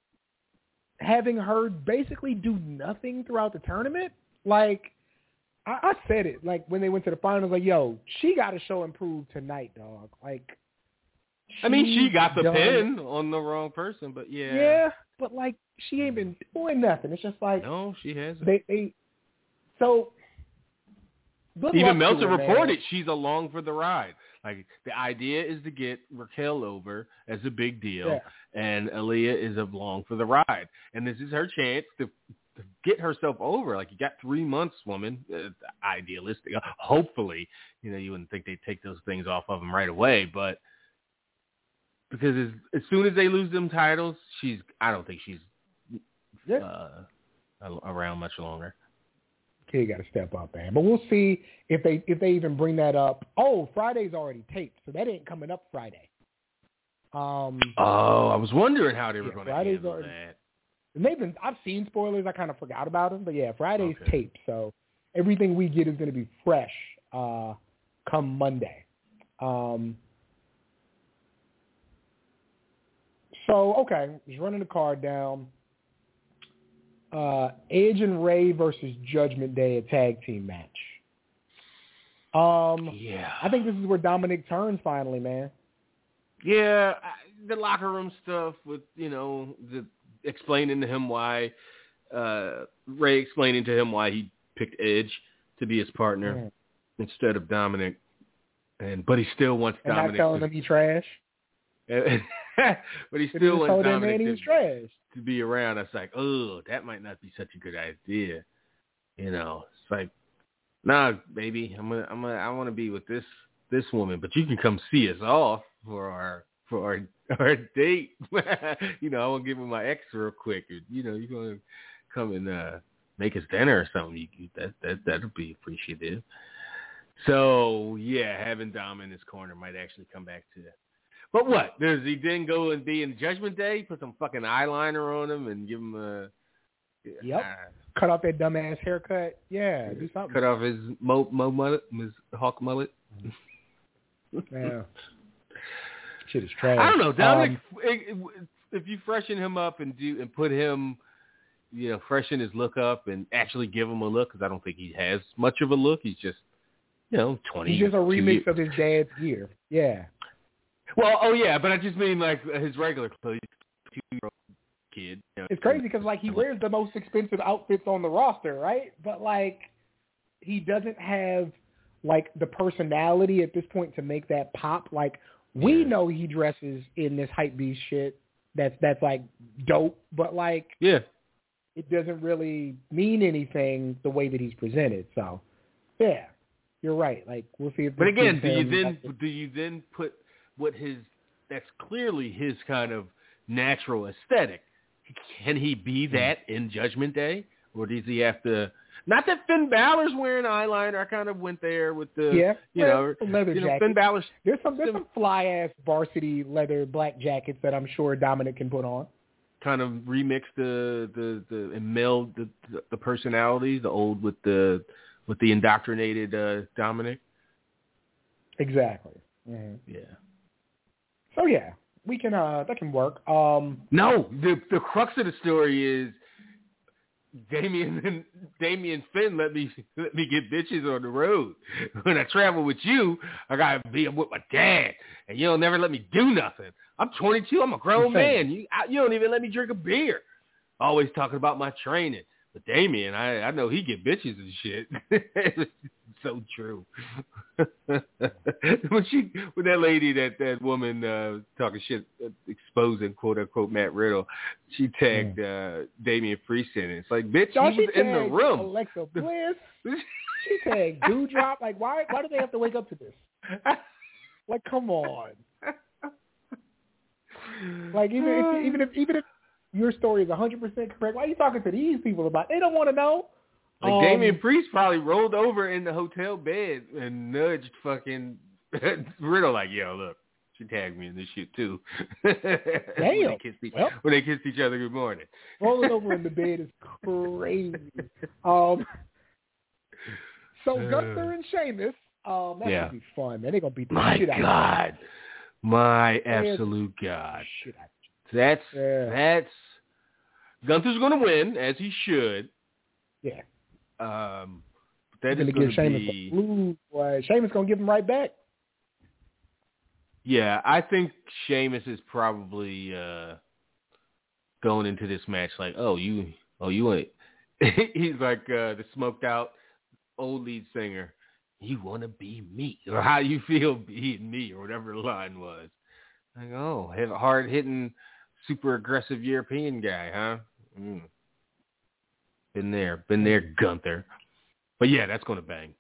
having her basically do nothing throughout the tournament, like I, I said it, like when they went to the finals, like yo, she got to show improve tonight, dog. Like, I mean, she got the done- pin on the wrong person, but yeah. Yeah, but like she ain't been doing nothing. It's just like No, she hasn't. they they so. Even Meltzer her, man. reported she's along for the ride. Like the idea is to get Raquel over as a big deal, Yeah. and Aaliyah is along for the ride. And this is her chance to get herself over. Like you got three months, woman. Uh, idealistic. Hopefully, you know you wouldn't think they'd take those things off of them right away, but because as, as soon as they lose them titles, she's. I don't think she's uh, around much longer. kid got to step up, man. But we'll see if they if they even bring that up. Oh, Friday's already taped, so that ain't coming up Friday. Um, Oh, I was wondering how they were Yeah, going to handle already- that. And they've been I've seen spoilers. I kind of forgot about them, but yeah, Friday's Okay. taped, so everything we get is going to be fresh uh, come Monday. Um, so okay, just running the card down. Uh, Edge and Rey versus Judgment Day, a tag team match. Um, Yeah. I think this is where Dominic turns finally, man. Yeah, I- the locker room stuff with you know the explaining to him why uh Rey explaining to him why he picked Edge to be his partner Mm. instead of Dominic, and but he still wants And not telling to, him he trash. but he still wants Dominic to, trash. to be around. I was like, oh, that might not be such a good idea. You know, it's like, nah, baby, I'm gonna, I'm gonna, I want to be with this this woman, but you can come see us off for our for our our date. you know, I want to give him my ex real quick. You know, you're gonna come and uh make us dinner or something. You, you- that that that'll be appreciative. So yeah, having Dom in his corner might actually come back to but what? Does he then go and be in Judgment Day? Put some fucking eyeliner on him and give him a Yep. uh, Cut off that dumbass haircut. Yeah, do something. cut off his mo mo mullet, his hawk mullet. Yeah. Shit is trash. I don't know, Dominic. Um, it- it- if you freshen him up and do and put him, you know, freshen his look up and actually give him a look, because I don't think he has much of a look. He's just, you know, twenty. he's just a remix of his dad's gear. Yeah. Well, oh yeah, but I just mean like his regular clothes. Kid. You know, It's crazy because like he wears the most expensive outfits on the roster, right? But like he doesn't have like the personality at this point to make that pop. Like we Yeah. know he dresses in this hype beast shit. That's that's like dope, but like Yeah. it doesn't really mean anything the way that he's presented. So yeah, you're right. Like we'll see if. But again, do you then do you then put what his that's clearly his kind of natural aesthetic? Can he be Hmm. that in Judgment Day, or does he have to? Not that Finn Balor's wearing eyeliner. I kind of went there with the yeah, you know leather you know jacket. Finn Balor's There's some there's some fly ass varsity leather black jackets that I'm sure Dominic can put on. kind of remix the the the and meld the the, the personalities, the old with the with the indoctrinated uh Dominic. Exactly. hmm Yeah. So yeah, we can uh that can work. Um No, the the crux of the story is Damian and Damian Finn let me let me get bitches on the road. When I travel with you, I gotta be with my dad, and you don't never let me do nothing. I'm 22. I'm a grown man. You I, you don't even let me drink a beer. Always talking about my training. But Damian, I I know he get bitches and shit. so true. when she when that lady that that woman uh talking shit uh, exposing quote unquote Matt Riddle, she tagged uh Damian Priest in it. It's like bitch, y'all, he she was in the room. Alexa Bliss. She tagged Dewdrop. Like why why do they have to wake up to this? Like come on. Like even if even if even if your story is hundred percent correct, why are you talking to these people about? They don't want to know. Like Um, Damian Priest probably rolled over in the hotel bed and nudged fucking Riddle like, yo, look, she tagged me in this shit too. when, they kissed each, Well. when they kissed each other good morning. rolling over in the bed is crazy. Um, so Gunther and Sheamus, um, that's Yeah. gonna be fun, man. They're gonna beat the My shit out God. My absolute God. the shit out. That's Yeah. that's Gunther's gonna win, as he should. Yeah, Um they're that is give Sheamus be blue. Boy, Sheamus gonna give him right back. Yeah, I think Sheamus is probably uh going into this match like, oh, you, oh, you want He's like uh the smoked out old lead singer. You want to be me, or how you feel being me, or whatever the line was. Like, oh, hard hitting, super aggressive European guy, huh? Mm. Been there, been there, Gunther. But yeah, that's gonna bang.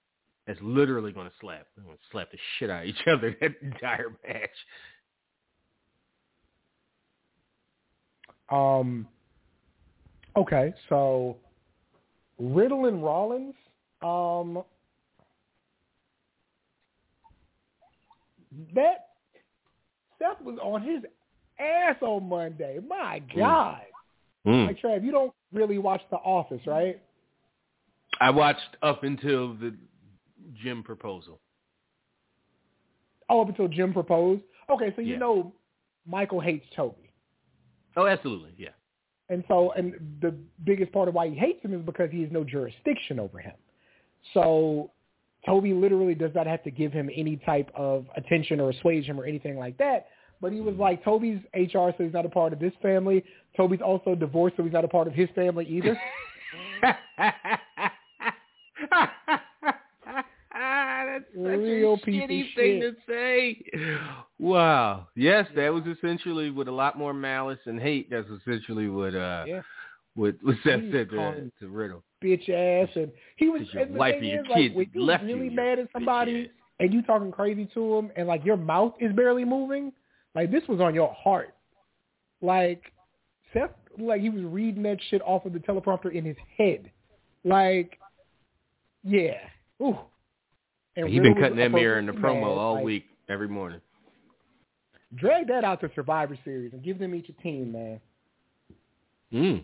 That's literally gonna slap. They're gonna slap the shit out of each other that entire match. Um, okay, so Riddle and Rollins. Um, that Seth was on his ass on Monday. My God. Mm. Like Trav, you don't really watch The Office, mm-hmm. right? I watched up until the Jim proposal. Oh, up until Jim proposed. Okay, so you Yeah. know Michael hates Toby. Oh, absolutely. Yeah. And so, and the biggest part of why he hates him is because he has no jurisdiction over him. So Toby literally does not have to give him any type of attention or assuage him or anything like that. But he was like, Toby's HR, so he's not a part of this family. Toby's also divorced, so he's not a part of his family either. That's such Real a piece of shitty thing shit. to say. Wow. Yes, that was essentially with a lot more malice and hate. That's essentially what uh Yeah. what what Seth said to, to Riddle. bitch ass, and he was. Your and the wife thing and your is, like, kids when you left really you mad at somebody and you talking crazy to him, and like your mouth is barely moving, like this was on your heart. Like Seth, like he was reading that shit off of the teleprompter in his head. Like, yeah, ooh. And He's been cutting that mirror in the promo mad, all like, week, every morning. Drag that out to Survivor Series and give them each a team, man. Mm.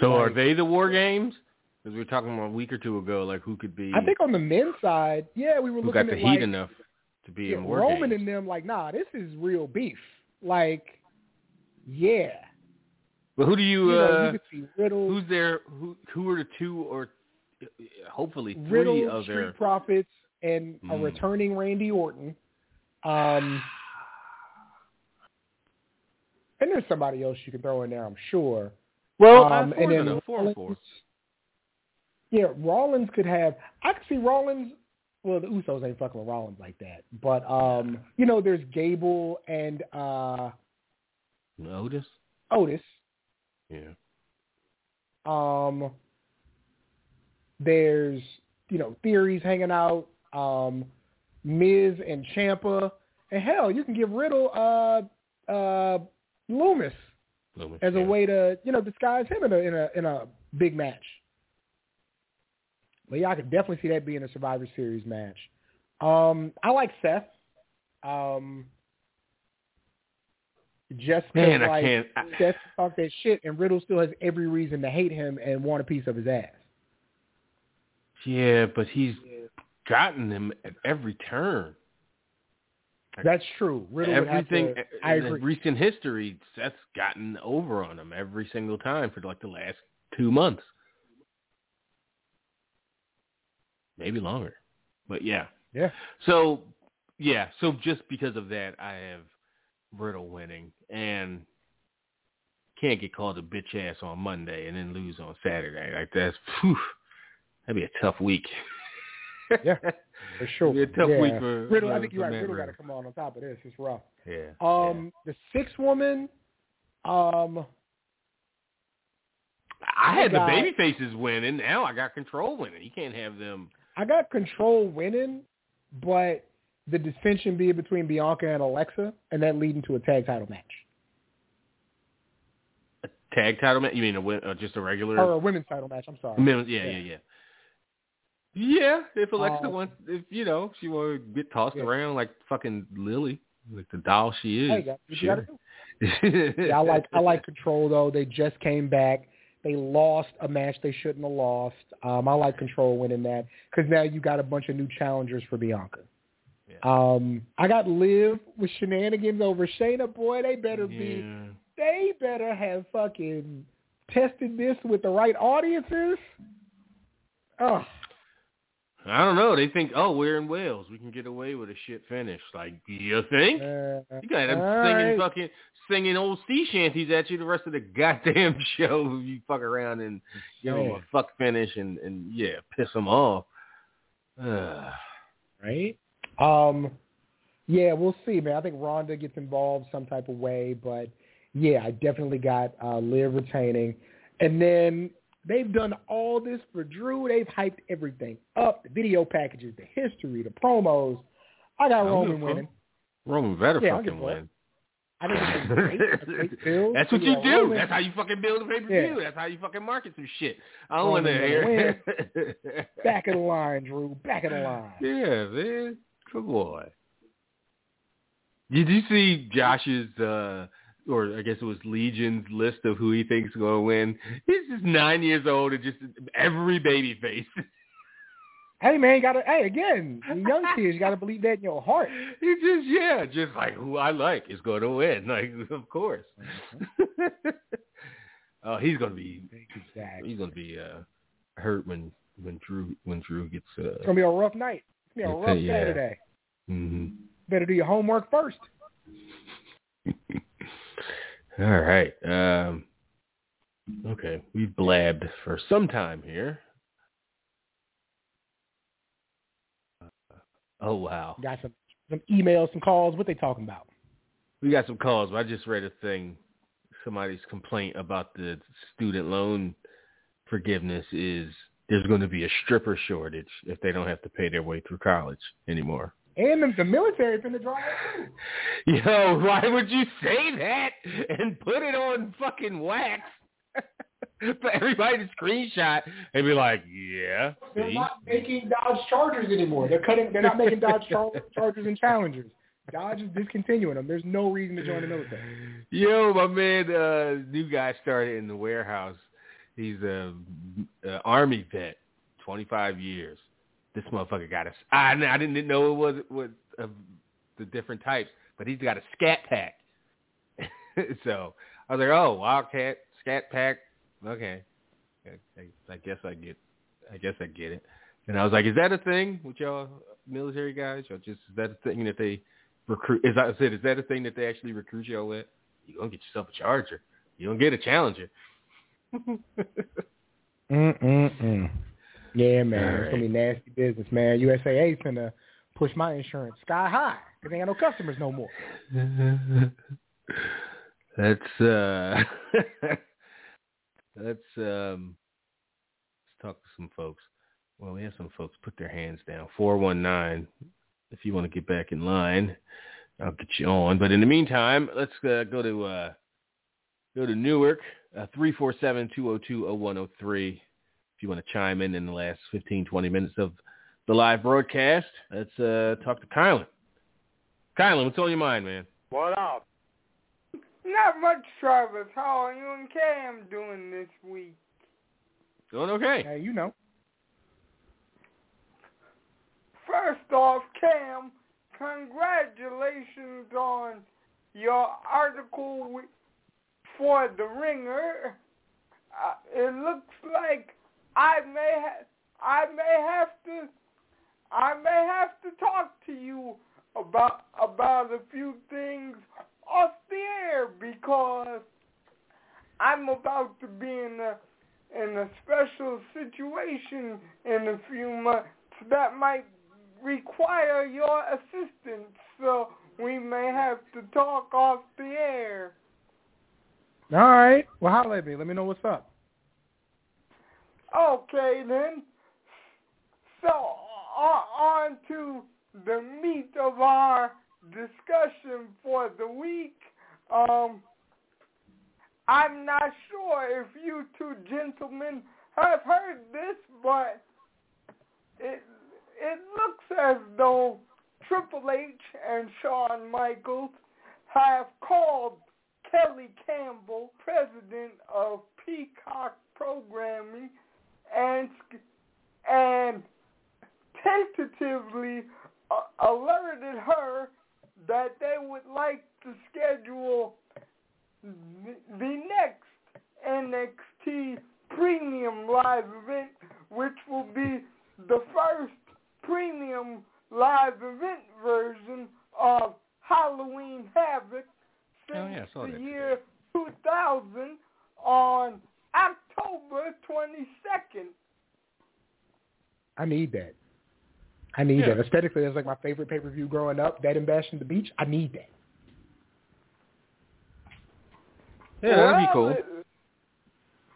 So are they the war games? Because we were talking about a week or two ago, like who could be, I think on the men's side, yeah, we were who looking got the at heat like, enough to be yeah, in war Roman games. and them like, nah, this is real beef. Like, yeah. But who do you? You know, uh, you could see Riddle, who's there? Who who are the two or uh, hopefully three Riddle, of Street their? Profits, and a Mm. returning Randy Orton. Um, and there's somebody else you can throw in there, I'm sure. Well, um, and of then them, four four. Rollins- Yeah, Rollins could have. I could see Rollins. Well, the Usos ain't fucking with Rollins like that, but um, you know, there's Gable and uh Otis. Otis. Yeah. Um, there's you know theories hanging out. Um, Miz and Ciampa, and hell, you can give Riddle uh uh Lumis Lumis, as a way to you know disguise him in a in a in a big match. But yeah, I could definitely see that being a Survivor Series match. Um, I like Seth. Um, just Man, I like, can't. I, Seth talk that shit, and Riddle still has every reason to hate him and want a piece of his ass. yeah, but he's gotten him at every turn. That's true. Riddle Everything to- I in agree. recent history, Seth's gotten over on him every single time for like the last two months, maybe longer. But yeah, Yeah. So yeah, so just because of that, I have Riddle winning and can't get called a bitch ass on Monday and then lose on Saturday. Like that's whew, that'd be a tough week. Yeah, For sure. It'd be a tough yeah. week for Riddle. I think you're right. Riddle got to come on on top of this. It's rough. Yeah. Um, the sixth woman. Um, I had the baby faces winning. Now I got control winning. You can't have them. I got control winning, but the dissension being between Bianca and Alexa, and that leading to a tag title match A tag title match? You mean a uh, just a regular? or a women's title match. I'm sorry. Yeah, Yeah. yeah, yeah. Yeah, if Alexa Uh, wants, if you know, she want to get tossed Yeah. around like fucking Lily, like the doll she is. Hey, you sure. Yeah, I like I like control though. They just came back. They lost a match they shouldn't have lost. Um, I like control winning that because now you got a bunch of new challengers for Bianca. Yeah. Um, I got Liv with shenanigans over Shayna. Boy, they better be. They better have fucking tested this with the right audiences. Oh, I don't know. They think, oh, we're in Wales. We can get away with a shit finish. Like, you think? uh, You got them singing right. fucking singing old sea shanties at you the rest of the goddamn show. if You fuck around and give them a fuck finish and and yeah, piss them off. Ugh. right? Um, yeah, we'll see, man. I think Ronda gets involved some type of way, but yeah, I definitely got uh, Liv retaining, and then they've done all this for Drew. They've hyped everything up: the video packages, the history, the promos. I got Roman give a fuck. winning. Roman better Yeah, fucking win. I think it's a great, a great build. That's what Yeah, you do. Roman- That's how you fucking build a pay per view. Yeah. That's how you fucking market some shit. I don't want to hear. Back of the line, Drew. Back of the line. Yeah, man. Come on. Did you see Josh's, uh, or I guess it was Legion's list of who he thinks is going to win? He's just nine years old and just every baby face. Hey man, you gotta. Hey, again, young kids, you gotta believe that in your heart. He just yeah, just like who I like is going to win. Like of course. oh, he's gonna be. Exactly. He's gonna be uh, hurt when when Drew when Drew gets. Uh, It's gonna be a rough night. It's gonna be a rough yeah. Saturday. hmm Better do your homework first. All right. Um, okay, we've blabbed for some time here. Oh wow, Got some some emails, some calls. What they talking about? we got some calls. But I just read a thing. Somebody's complaint about the student loan forgiveness is there's going to be a stripper shortage if they don't have to pay their way through college anymore. And the, the military finna draw it too. Yo, why would you say that and put it on fucking wax for everybody to screenshot and be like, yeah, They're see? not making Dodge Chargers anymore. They're cutting. They're not making Dodge Char- Chargers and Challengers. Dodge is discontinuing them. There's no reason to join the military. Yo, my man, uh, new guy started in the warehouse. He's a, a army vet, 25 years. This motherfucker got a. I, I didn't know it was was uh, the different types, but he's got a scat pack. so I was like, oh, Wildcat scat pack. Okay, I, I, guess I get. I guess I get it. And I was like, is that a thing with y'all military guys? Or just is that a thing that they recruit? As I said, is that a thing that they actually recruit y'all with? You gonna get yourself a charger. You gonna get a challenger. Mm-mm-mm. Yeah, man. All It's gonna be nasty business, man. USAA finna push my insurance sky high because they ain't got no customers no more. that's uh that's um let's talk to some folks. Well, we have some folks put their hands down. Four one nine. If you want to get back in line, I'll get you on. But in the meantime, let's uh, go to uh go to Newark, uh three four seven two oh two oh one oh three. If you want to chime in in the last 15, 20 minutes of the live broadcast, let's uh talk to Kylan. Kylan, what's on your mind, man? What up? Not much, Travis. How are you and Cam doing this week? Doing okay. Hey, you know. First off, Cam, congratulations on your article for The Ringer. Uh, it looks like I may ha- I may have to I may have to talk to you about about a few things off the air because I'm about to be in a in a special situation in a few months that might require your assistance. So we may have to talk off the air. All right. Well, holla at me. Let me know what's up. Okay then. So on, on to the meat of our discussion for the week. Um, I'm not sure if you two gentlemen have heard this, but it it looks as though Triple H and Shawn Michaels have called Kelly Campbell, president of Peacock Programming, and and tentatively uh, alerted her that they would like to schedule the, the next NXT Premium Live event, which will be the first premium live event version of Halloween Havoc since Oh, yeah, the year 2000 on October 22nd. I need that. I need Yeah. that. Aesthetically, that's like my favorite pay per view growing up. That and Bash in the Beach. I need that. Yeah, that'd be cool. It,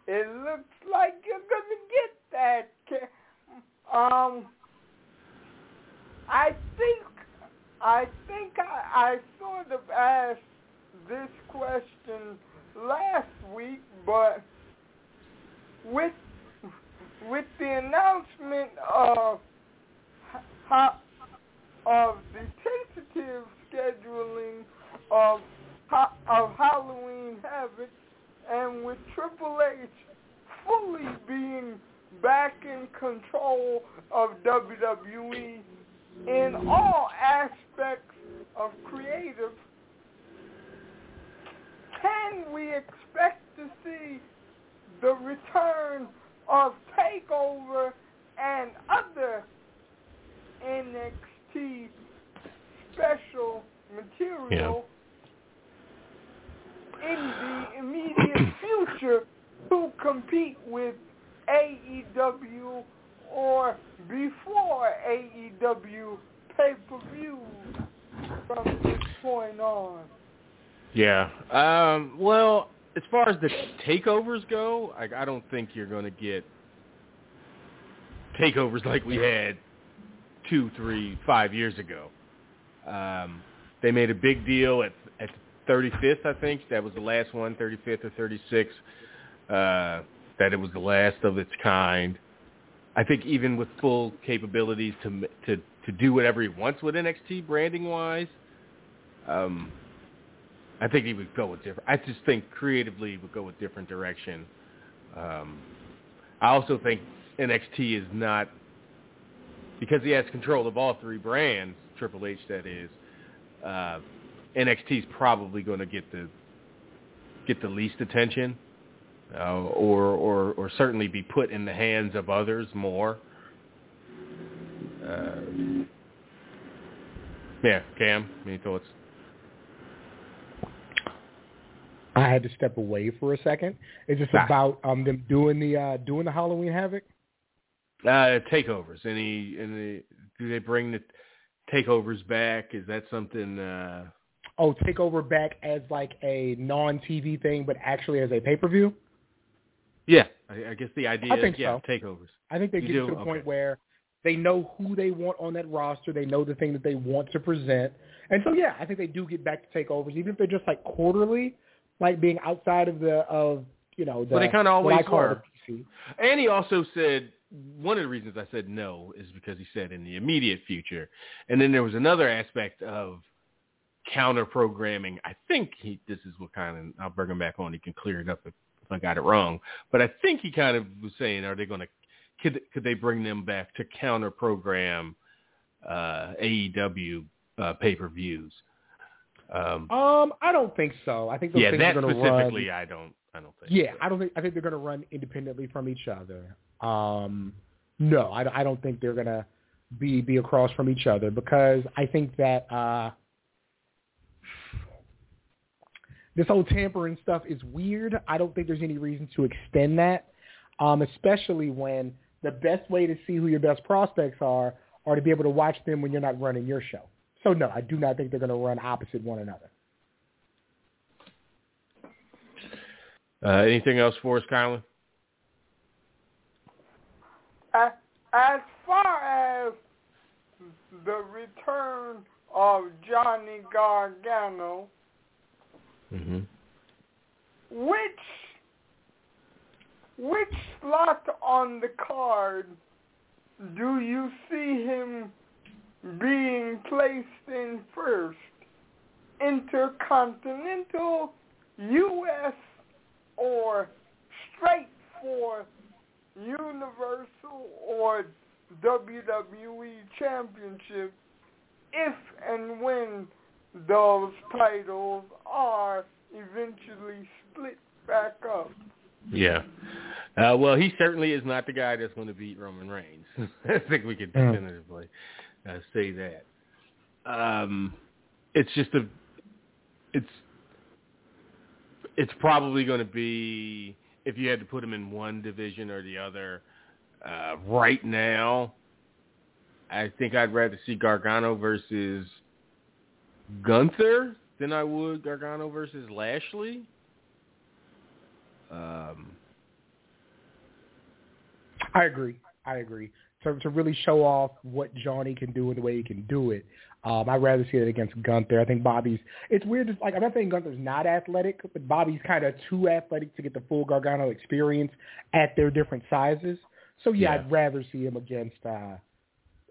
it looks like you're gonna get that. Um, I think, I think I, I sort of asked this question last week, but with with the announcement of of the tentative scheduling of of Halloween Havoc, and with Triple H fully being back in control of WWE in all aspects of creative, can we expect to see the return of TakeOver and other NXT special material yeah. in the immediate future to compete with AEW or before AEW pay-per-view from this point on? Yeah. Um, well, as far as the takeovers go, I, I don't think you're going to get takeovers like we had two, three, five years ago. Um, they made a big deal at at 35th, I think. That was the last one, 35th or 36th. Uh, that it was the last of its kind. I think even with full capabilities to to to do whatever he wants with NXT branding wise, um, I think he would go with different. I just think creatively he would go with different direction. Um, I also think NXT is not because he has control of all three brands. Triple H, that is. Uh, NXT is probably going to get the get the least attention, uh, or or or certainly be put in the hands of others more. Uh, yeah, Cam, any thoughts? I had to step away for a second. Is this about um them doing the uh doing the Halloween Havoc? Uh takeovers. Any any do they bring the takeovers back? Is that something uh Oh, takeover back as like a non TV thing but actually as a pay per view? Yeah. I, I, guess the idea I think is yeah, so. takeovers. I think they you get do? to the okay. point where they know who they want on that roster. They know the thing that they want to present. And so, yeah, I think they do get back to takeovers, even if they're just like quarterly like being outside of the of you know the well, they kind of always were. And he also said one of the reasons I said no is because he said in the immediate future, and then there was another aspect of counter programming. I think he this is what kind of I'll bring him back on. He can clear it up if, if I got it wrong, but I think he kind of was saying, are they going to could could they bring them back to counter program uh, AEW uh, pay per views? Um, um, I don't think so. I think those yeah, things that are going to specifically, run. I don't. I don't think. Yeah, so. I don't think. I think they're going to run independently from each other. Um, no, I, I don't think they're going to be be across from each other because I think that uh, this whole tampering stuff is weird. I don't think there's any reason to extend that, um, especially when the best way to see who your best prospects are are to be able to watch them when you're not running your show. So no, I do not think they're going to run opposite one another. Uh, anything else for us, Kylan? Uh, as far as the return of Johnny Gargano, mm-hmm. which which slot on the card do you see him being placed in first. Intercontinental, U.S., or straight for Universal or WWE Championship if and when those titles are eventually split back up. Yeah. Uh, well, he certainly is not the guy that's going to beat Roman Reigns. I think we can definitively uh, say that. Um, it's just a, it's, it's probably going to be if you had to put them in one division or the other. Uh, right now, I think I'd rather see Gargano versus Gunther than I would Gargano versus Lashley. Um, I agree. I agree to, to really show off what Johnny can do and the way he can do it. Um, I'd rather see it against Gunther. I think Bobby's. It's weird. Just like I'm not saying Gunther's not athletic, but Bobby's kind of too athletic to get the full Gargano experience at their different sizes. So yeah, yeah. I'd rather see him against uh,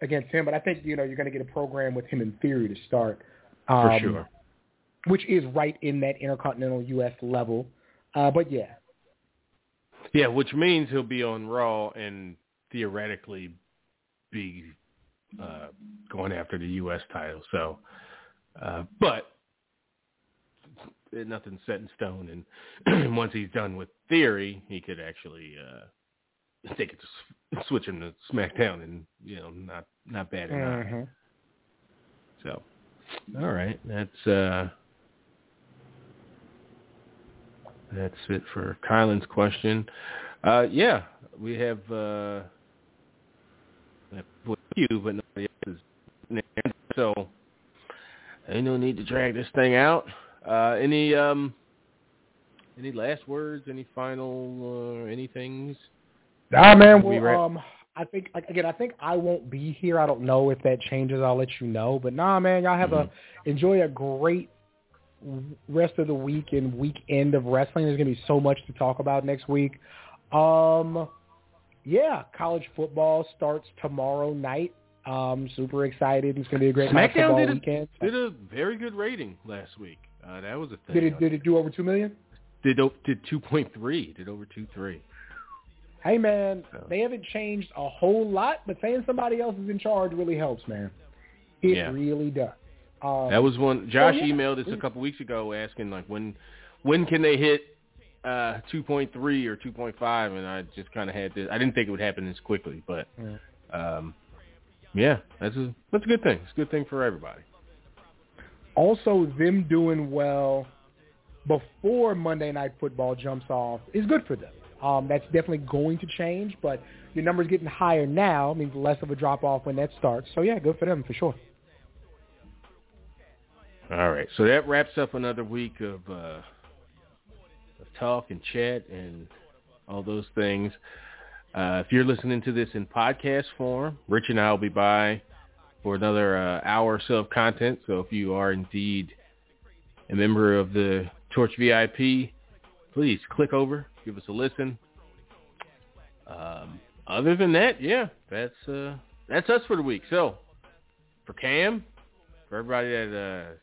against him. But I think you know you're going to get a program with him in theory to start. Um, For sure. Which is right in that intercontinental U.S. level. Uh, but yeah, Yeah, which means he'll be on Raw and theoretically be uh, going after the U.S. title. So, uh, but nothing's set in stone. And once he's done with Theory, he could actually uh, take it to switch him to SmackDown, and you know, not not bad enough. Mm-hmm. So, all right, that's uh, that's it for Kylan's question. Uh, yeah, we have uh, you, but nobody else is. So, ain't no need to drag this thing out. Uh, any um, any last words? Any final uh, anythings? Nah, man. We Well, re- um, I think like, again, I think I won't be here. I don't know if that changes. I'll let you know. But nah, man, y'all have a enjoy a great rest of the week and weekend of wrestling. There's gonna be so much to talk about next week. Um, yeah, college football starts tomorrow night. Um, super excited. It's gonna be a great SmackDown did a, weekend. did a very good rating last week. Uh, that was a thing. Did it did it do over two million? Did o- did two point three? Did over two three? Hey man, So- they haven't changed a whole lot, but saying somebody else is in charge really helps, man. It Yeah. really does. Um, That was one. Josh yeah. emailed us a couple weeks ago asking like when when can they hit uh 2.3 or 2.5, and I just kind of had this. I didn't think it would happen this quickly, but Yeah. um, yeah, that's a that's a good thing. It's a good thing for everybody. also them doing well before Monday Night Football jumps off is good for them. Um, that's definitely going to change, but your numbers getting higher now means less of a drop off when that starts. So yeah, good for them for sure. All right, so that wraps up another week of uh, of talk and chat and all those things. Uh, if you're listening to this in podcast form, Rich and I will be by for another uh, hour or so of content. So if you are indeed a member of the Torch VIP, please click over, give us a listen. Um, other than that, yeah, that's uh, that's us for the week. So for Cam, for everybody that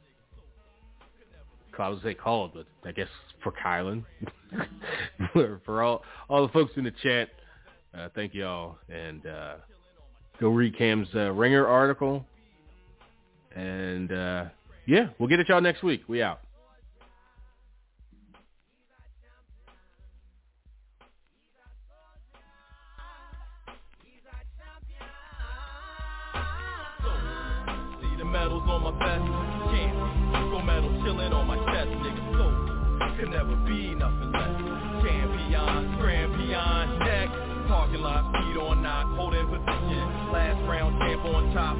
I was say called, but I guess for Kylan, for, for all all the folks in the chat, uh, thank y'all, and uh, go read Cam's uh, Ringer article, and uh, yeah, we'll get at y'all next week. We out. Medals on my never be nothing less. Champion, grand beyond next. Parking lot, feet on knock, holding position. Last round, champ on top,